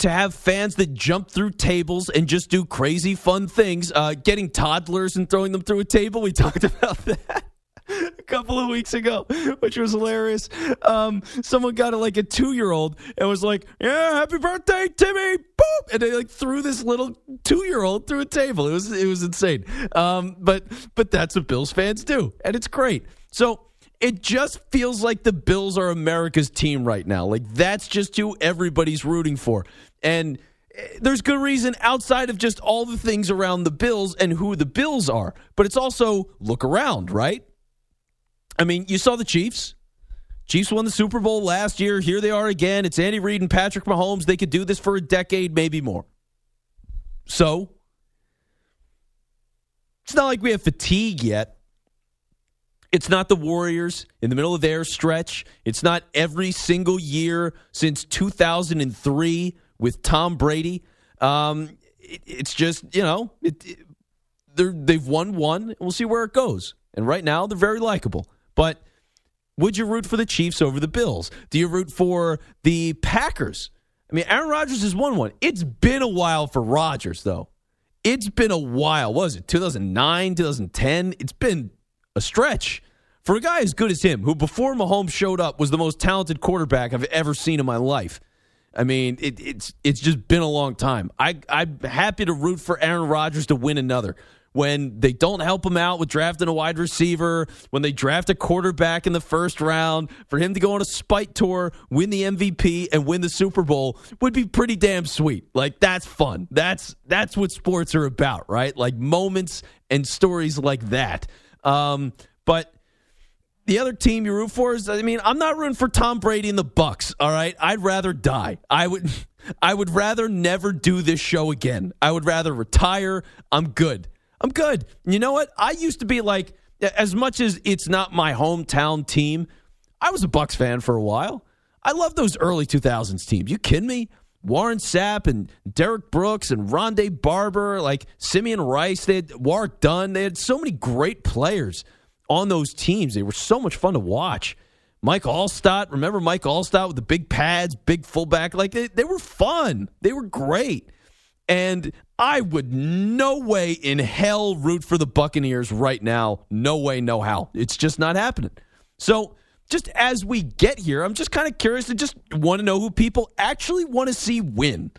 to have fans that jump through tables and just do crazy fun things, uh, getting toddlers and throwing them through a table, we talked about that. A couple of weeks ago, which was hilarious. Um, someone got a, like a two year old and was like, "Yeah, happy birthday, Timmy!" Boop, and they like threw this little two year old through a table. It was it was insane. Um, but but that's what Bills fans do, and it's great. So it just feels like the Bills are America's team right now. Like that's just who everybody's rooting for. And eh, there's good reason outside of just all the things around the Bills and who the Bills are. But it's also look around, right? I mean, you saw the Chiefs. Chiefs won the Super Bowl last year. Here they are again. It's Andy Reid and Patrick Mahomes. They could do this for a decade, maybe more. So, it's not like we have fatigue yet. It's not the Warriors in the middle of their stretch. It's not every single year since 2003 with Tom Brady. Um, it, it's just, you know, it, it, they've won one. We'll see where it goes. And right now, they're very likable. But would you root for the Chiefs over the Bills? Do you root for the Packers? I mean, Aaron Rodgers has won one. It's been a while for Rodgers, though. It's been a while. What was it 2009, 2010? It's been a stretch for a guy as good as him, who before Mahomes showed up was the most talented quarterback I've ever seen in my life. I mean, it, it's it's just been a long time. I I'm happy to root for Aaron Rodgers to win another. When they don't help him out with drafting a wide receiver, when they draft a quarterback in the first round, for him to go on a spite tour, win the MVP, and win the Super Bowl would be pretty damn sweet. Like that's fun. That's that's what sports are about, right? Like moments and stories like that. Um, but the other team you root for is I mean, I'm not rooting for Tom Brady and the Bucs, all right? I'd rather die. I would I would rather never do this show again. I would rather retire. I'm good. I'm good. You know what? I used to be like as much as it's not my hometown team, I was a Bucs fan for a while. I love those early 2000s teams. You kidding me? Warren Sapp and Derrick Brooks and Rondé Barber, like Simeon Rice, they had Warrick Dunn. They had so many great players on those teams. They were so much fun to watch. Mike Alstott, remember Mike Alstott with the big pads, big fullback? Like they, they were fun. They were great. And I would no way in hell root for the Buccaneers right now. No way, no how. It's just not happening. So, just as we get here, I'm just kind of curious to just want to know who people actually want to see win.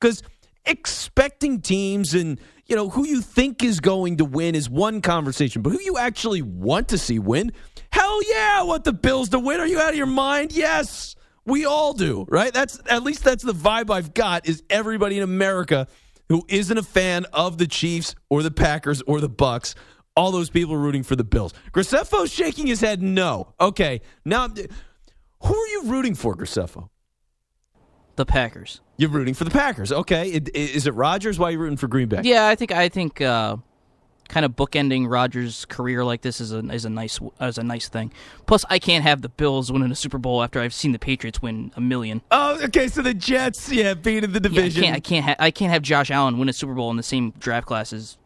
Because expecting teams and you know who you think is going to win is one conversation, but who you actually want to see win, hell yeah, I want the Bills to win. Are you out of your mind? Yes, we all do, right? That's at least that's the vibe I've got. Is everybody in America who isn't a fan of the Chiefs or the Packers or the Bucs? All those people rooting for the Bills. Graceffo's shaking his head. No. Okay. Now, who are you rooting for, Graceffo? The Packers. You're rooting for the Packers. Okay. It- Is it Rodgers? Why are you rooting for Green Bay? Yeah, I think I think uh, kind of bookending Rodgers' career like this is a is a nice is a nice thing. Plus, I can't have the Bills winning a Super Bowl after I've seen the Patriots win a million. Oh, okay. So the Jets, yeah, being in the Yeah, I division. can't I can't ha- I can't have Josh Allen win a Super Bowl in the same draft class as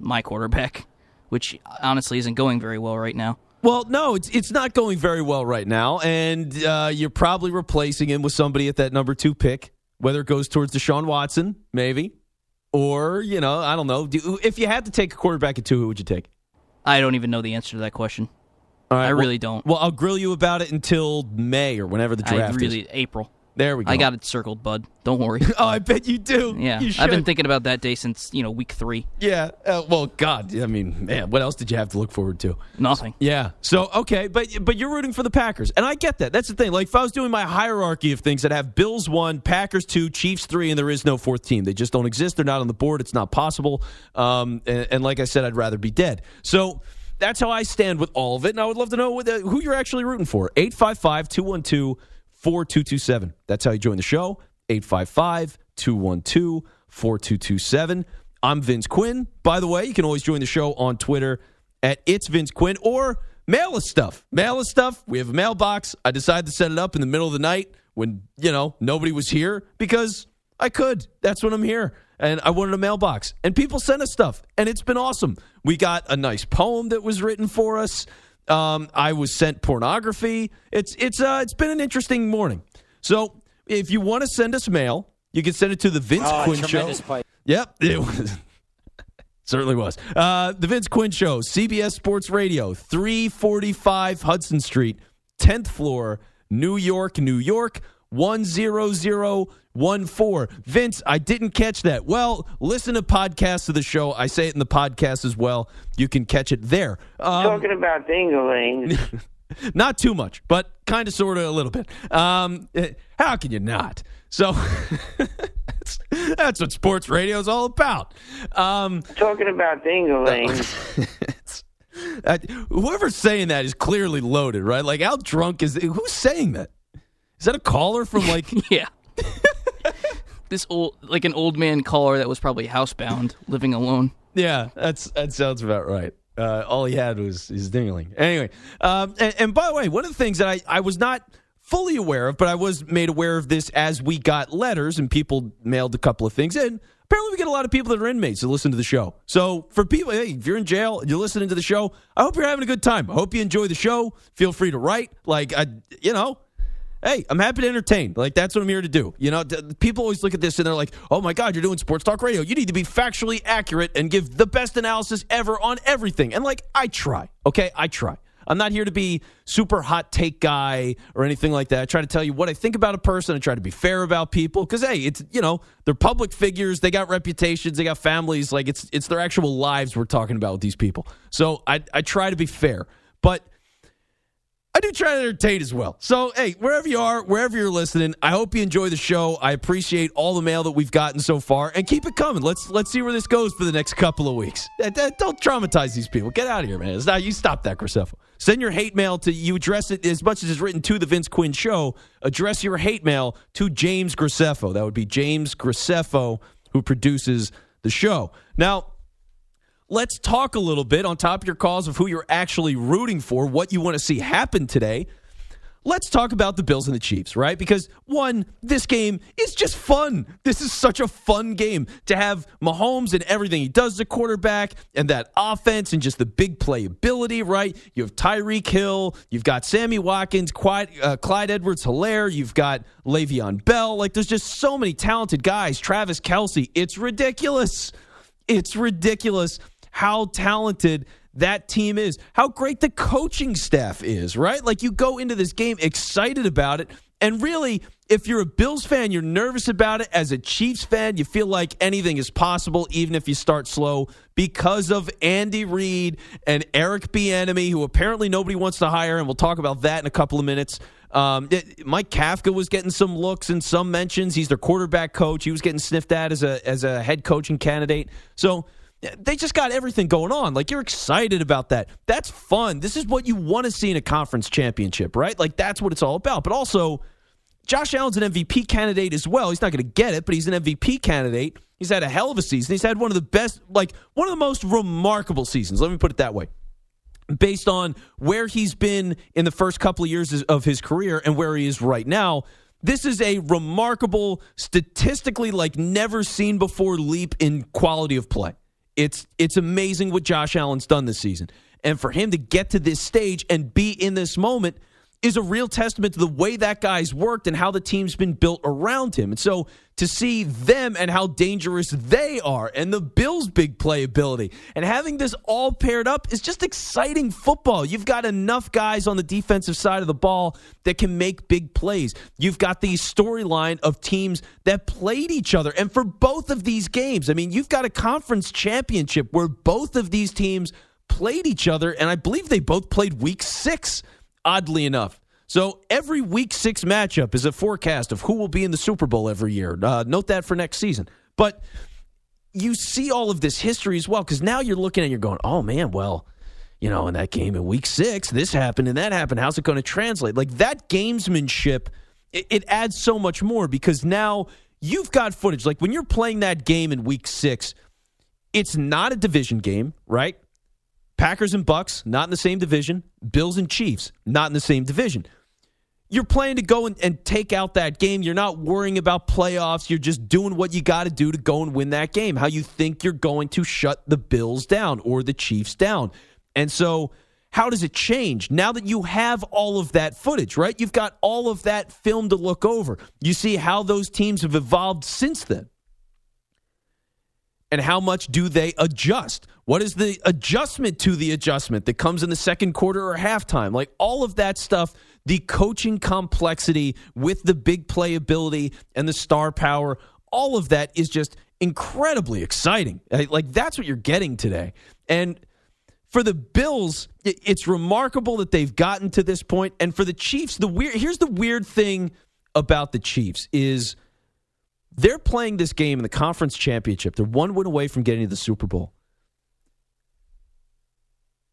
my quarterback, which honestly isn't going very well right now. Well, no, it's it's not going very well right now, and uh, you're probably replacing him with somebody at that number two pick whether it goes towards Deshaun Watson, maybe, or you know, I don't know. Do, if you had to take a quarterback at two, who would you take? I don't even know the answer to that question. Right, I well- really don't. Well, I'll grill you about it until May or whenever the I draft really is. April. There we go. I got it circled, bud. Don't worry. oh, I bet you do. yeah, you I've been thinking about that day since you know week three. Yeah. Uh, well, God, I mean, man, what else did you have to look forward to? Nothing. Yeah. So okay, but but you're rooting for the Packers, and I get that. That's the thing. Like if I was doing my hierarchy of things, I'd have Bills one, Packers two, Chiefs three, and there is no fourth team. They just don't exist. They're not on the board. It's not possible. Um, and, and like I said, I'd rather be dead. So. That's how I stand with all of it, and I would love to know who you're actually rooting for. 855 212 4227. That's how you join the show. 855 212 4227. I'm Vince Quinn. By the way, you can always join the show on Twitter at It's Vince Quinn or mail us stuff. Mail us stuff. We have a mailbox. I decided to set it up in the middle of the night when, you know, nobody was here because I could. That's when I'm here. And I wanted a mailbox. And people sent us stuff. And it's been awesome. We got a nice poem that was written for us. Um, I was sent pornography. It's it's uh it's been an interesting morning. So if you want to send us mail, you can send it to the Vince Oh, Quinn Show. Yep, it was. Certainly was. Uh, the Vince Quinn Show, CBS Sports Radio, 345 Hudson Street, 10th floor, New York, New York, 10014. Vince, I didn't catch that. Well, listen to podcasts of the show. I say it in the podcast as well. You can catch it there. Um, Talking about dinglings. not too much, but kind of, sort of, a little bit. Um, eh, how can you not? So that's, that's what sports radio is all about. Um, Talking about dinglings. uh, whoever's saying that is clearly loaded, right? Like, how drunk is who's saying that? Is that a caller from like? yeah. this old, like an old man caller that was probably housebound, living alone. Yeah, that's that sounds about right. Uh, all he had was his dingling. Anyway, um, and, and by the way, one of the things that I, I was not fully aware of, but I was made aware of this as we got letters and people mailed a couple of things in. Apparently, we get a lot of people that are inmates that listen to the show. So, for people, hey, if you're in jail and you're listening to the show, I hope you're having a good time. I hope you enjoy the show. Feel free to write. Like, I, you know, hey, I'm happy to entertain. Like that's what I'm here to do. You know, th- people always look at this and they're like, "Oh my God, you're doing sports talk radio. You need to be factually accurate and give the best analysis ever on everything." And like, I try. Okay, I try. I'm not here to be super hot take guy or anything like that. I try to tell you what I think about a person. I try to be fair about people because hey, it's you know they're public figures. They got reputations. They got families. Like it's it's their actual lives we're talking about with these people. So I I try to be fair, but I do try to entertain as well. So, hey, wherever you are, wherever you're listening, I hope you enjoy the show. I appreciate all the mail that we've gotten so far, and keep it coming. Let's let's see where this goes for the next couple of weeks. Don't traumatize these people. Get out of here, man. It's not, you stop that, Graceffo. Send your hate mail to you. Address it as much as it's written to the Vince Quinn Show. Address your hate mail to James Graceffo. That would be James Graceffo, who produces the show. Now, let's talk a little bit on top of your calls of who you're actually rooting for, what you want to see happen today. Let's talk about the Bills and the Chiefs, right? Because one, this game is just fun. This is such a fun game to have Mahomes and everything he does as a quarterback and that offense and just the big playability, right? You have Tyreek Hill, you've got Sammy Watkins, Clyde, uh, Clyde Edwards Helaire, you've got Le'Veon Bell. Like, there's just so many talented guys. Travis Kelce. It's ridiculous. It's ridiculous how talented that team is, how great the coaching staff is, right? Like you go into this game excited about it. And really, if you're a Bills fan, you're nervous about it. As a Chiefs fan, you feel like anything is possible, even if you start slow, because of Andy Reid and Eric Bieniemy, who apparently nobody wants to hire. And we'll talk about that in a couple of minutes. Um, it- Mike Kafka was getting some looks and some mentions. He's their quarterback coach. He was getting sniffed at as a as a head coaching candidate. So they just got everything going on. Like you're excited about that. That's fun. This is what you want to see in a conference championship, right? Like that's what it's all about. But also, Josh Allen's an MVP candidate as well. He's not going to get it, but he's an MVP candidate. He's had a hell of a season. He's had one of the best, like one of the most remarkable seasons. Let me put it that way. Based on where he's been in the first couple of years of his career and where he is right now, this is a remarkable, statistically like never seen before leap in quality of play. It's it's amazing what Josh Allen's done this season. And for him to get to this stage and be in this moment, is a real testament to the way that guy's worked and how the team's been built around him. And so to see them and how dangerous they are and the Bills' big playability and having this all paired up is just exciting football. You've got enough guys on the defensive side of the ball that can make big plays. You've got the storyline of teams that played each other. And for both of these games, I mean, you've got a conference championship where both of these teams played each other, and I believe they both played week six, oddly enough. So every week six matchup is a forecast of who will be in the Super Bowl every year. Uh, note that for next season. But you see all of this history as well, because now you're looking and you're going, oh man, well, you know, in that game in week six, this happened and that happened. How's it going to translate? Like that gamesmanship, it, it adds so much more because now you've got footage. Like when you're playing that game in week six, it's not a division game, right? Packers and Bucs, not in the same division. Bills and Chiefs, not in the same division. You're planning to go and, and take out that game. You're not worrying about playoffs. You're just doing what you got to do to go and win that game. How you think you're going to shut the Bills down or the Chiefs down. And so, how does it change now that you have all of that footage, right? You've got all of that film to look over. You see how those teams have evolved since then and how much do they adjust? What is the adjustment to the adjustment that comes in the second quarter or halftime? Like all of that stuff, the coaching complexity with the big playability and the star power, all of that is just incredibly exciting. Like that's what you're getting today. And for the Bills, it's remarkable that they've gotten to this point. And for the Chiefs, the weird here's the weird thing about the Chiefs is they're playing this game in the conference championship. They're one win away from getting to the Super Bowl.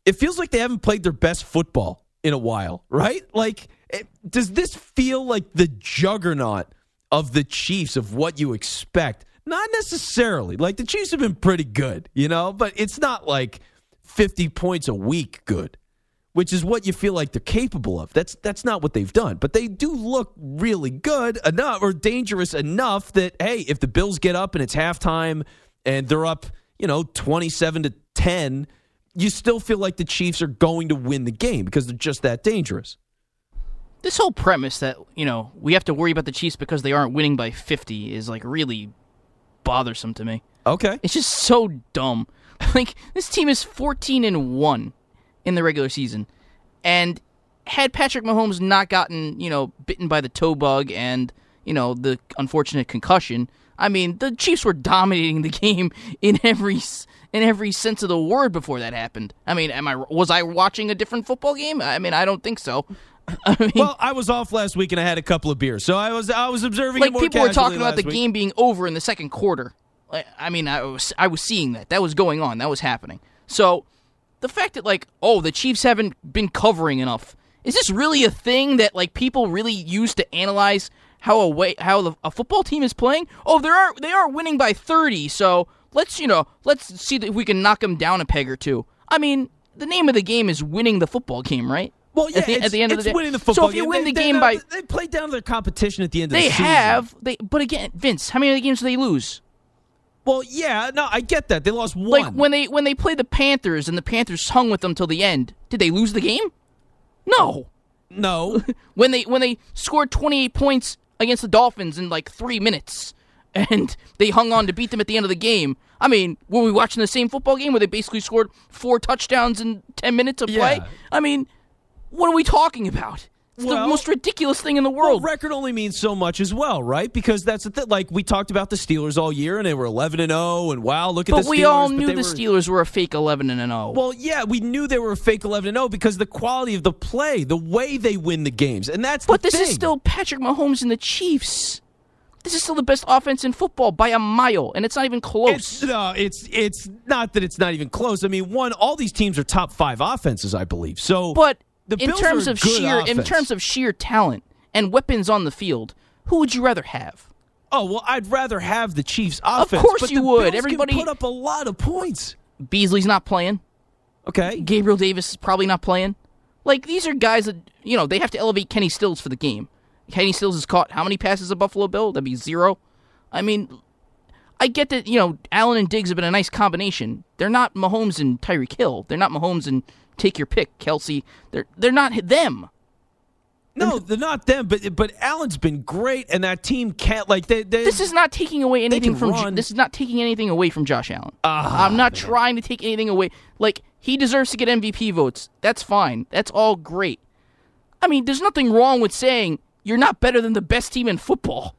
It feels like they haven't played their best football in a while, right? Like, it, does this feel like the juggernaut of the Chiefs of what you expect? Not necessarily. Like, the Chiefs have been pretty good, you know, but it's not like 50 points a week good which is what you feel like they're capable of. That's that's not what they've done, but they do look really good enough or dangerous enough that hey, if the Bills get up and it's halftime and they're up, you know, 27 to 10, you still feel like the Chiefs are going to win the game because they're just that dangerous. This whole premise that, you know, we have to worry about the Chiefs because they aren't winning by 50 is like really bothersome to me. Okay. It's just so dumb. Like this team is 14 and 1 in the regular season. And had Patrick Mahomes not gotten, you know, bitten by the toe bug and, you know, the unfortunate concussion, I mean, the Chiefs were dominating the game in every in every sense of the word before that happened. I mean, am I was I watching a different football game? I mean, I don't think so. I mean, well, I was off last week and I had a couple of beers, so I was I was observing. like it more people were talking about the week. game being over in the second quarter. I mean, I was I was seeing that. That was going on. That was happening. So the fact that like, oh, the Chiefs haven't been covering enough. Is this really a thing that like people really use to analyze how a way how the, a football team is playing? Oh, they are they are winning by 30, so let's, you know, let's see if we can knock them down a peg or two. I mean, the name of the game is winning the football game, right? Well, yeah, at the, it's, at the end of the day. winning the football so if you game. win They- the game by they played down their competition at the end of they the season. have they but again, Vince, how many of the games do they lose? Well, yeah, no, I get that. They lost one. Like when they when they played the Panthers and the Panthers hung with them till the end. Did they lose the game? No. No. when they when they scored 28 points against the Dolphins in like 3 minutes and they hung on to beat them at the end of the game. I mean, were we watching the same football game where they basically scored four touchdowns in 10 minutes of play? Yeah. I mean, what are we talking about? It's the most ridiculous thing in the Well, world. record only means so much as well, right? Because that's the thing. Like we talked about the Steelers all year, and they were eleven and zero, and wow, look at but the Steelers. we all knew the were- Steelers were a fake 11 and 0. Well, yeah, we knew they were a fake eleven and zero because the quality of the play, the way they win the games, and that's. But this is still Patrick Mahomes and the Chiefs. This is still the best offense in football by a mile, and it's not even close. It's, no, it's it's not that it's not even close. I mean, one, all these teams are top five offenses, I believe. So, but the in Bills terms of sheer, in terms of sheer talent and weapons on the field, who would you rather have? oh well, I'd rather have the Chiefs offense. Of course you would. Bills can Everybody- put up a lot of points. Beasley's not playing. Okay, Gabriel Davis is probably not playing. Like these are guys that you know they have to elevate Kenny Stills for the game. Kenny Stills has caught how many passes a Buffalo Bill? That'd be zero. I mean, I get that you know Allen and Diggs have been a nice combination. They're not Mahomes and Tyreek Hill. They're not Mahomes and take your pick, Kelce. They're they're not them. No, they're not them, but but Allen's been great, and that team can't like they. they This is not taking away anything from. run. This is not taking anything away from Josh Allen. Ah, I'm not trying to take anything away. Like he deserves to get MVP votes. That's fine. That's all great. I mean, there's nothing wrong with saying you're not better than the best team in football.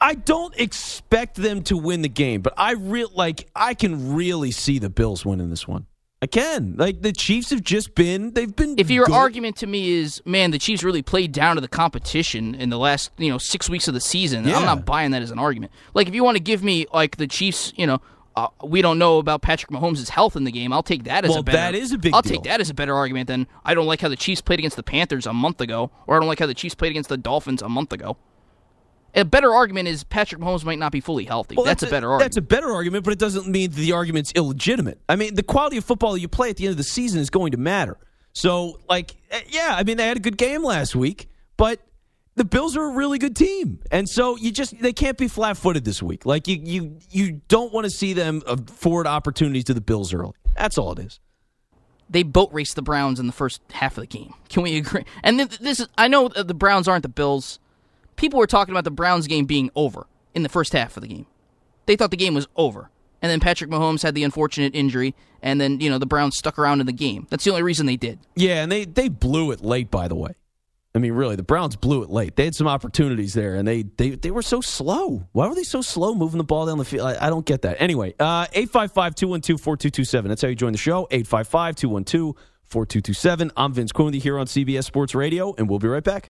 I don't expect them to win the game, but I real like I can really see the Bills winning this one. I can. Like the Chiefs have just been they've been If your good. argument to me is, man, the Chiefs really played down to the competition in the last, you know, six weeks of the season, Yeah. I'm not buying that as an argument. Like, if you want to give me like the Chiefs, you know, uh, we don't know about Patrick Mahomes' health in the game. I'll take that as Well, a better. that is a big I'll deal. take that as a better argument than I don't like how the Chiefs played against the Panthers a month ago, or I don't like how the Chiefs played against the Dolphins a month ago. A better argument is Patrick Mahomes might not be fully healthy. Well, that's, a better argument. That's a better argument, but it doesn't mean the argument's illegitimate. I mean, the quality of football you play at the end of the season is going to matter. So, like, eh, yeah, I mean, they had a good game last week, but the Bills are a really good team, and so you just they can't be flat-footed this week. Like, you you you don't want to see them afford opportunities to the Bills early. That's all it is. they boat raced the Browns in the first half of the game. Can we agree? And th- this is I know the Browns aren't the Bills. People were talking about the Browns game being over in the first half of the game. They thought the game was over. And then Patrick Mahomes had the unfortunate injury and then, you know, the Browns stuck around in the game. That's the only reason they did. Yeah, and they they blew it late. By the way, I mean, really, the Browns blew it late. They had some opportunities there, and they they, they were so slow. Why were they so slow moving the ball down the field? I, I don't get that. Anyway, uh, 855-212-4227. That's how you join the show. 855-212-4227. I'm Vince Quincy here on CBS Sports Radio, and we'll be right back.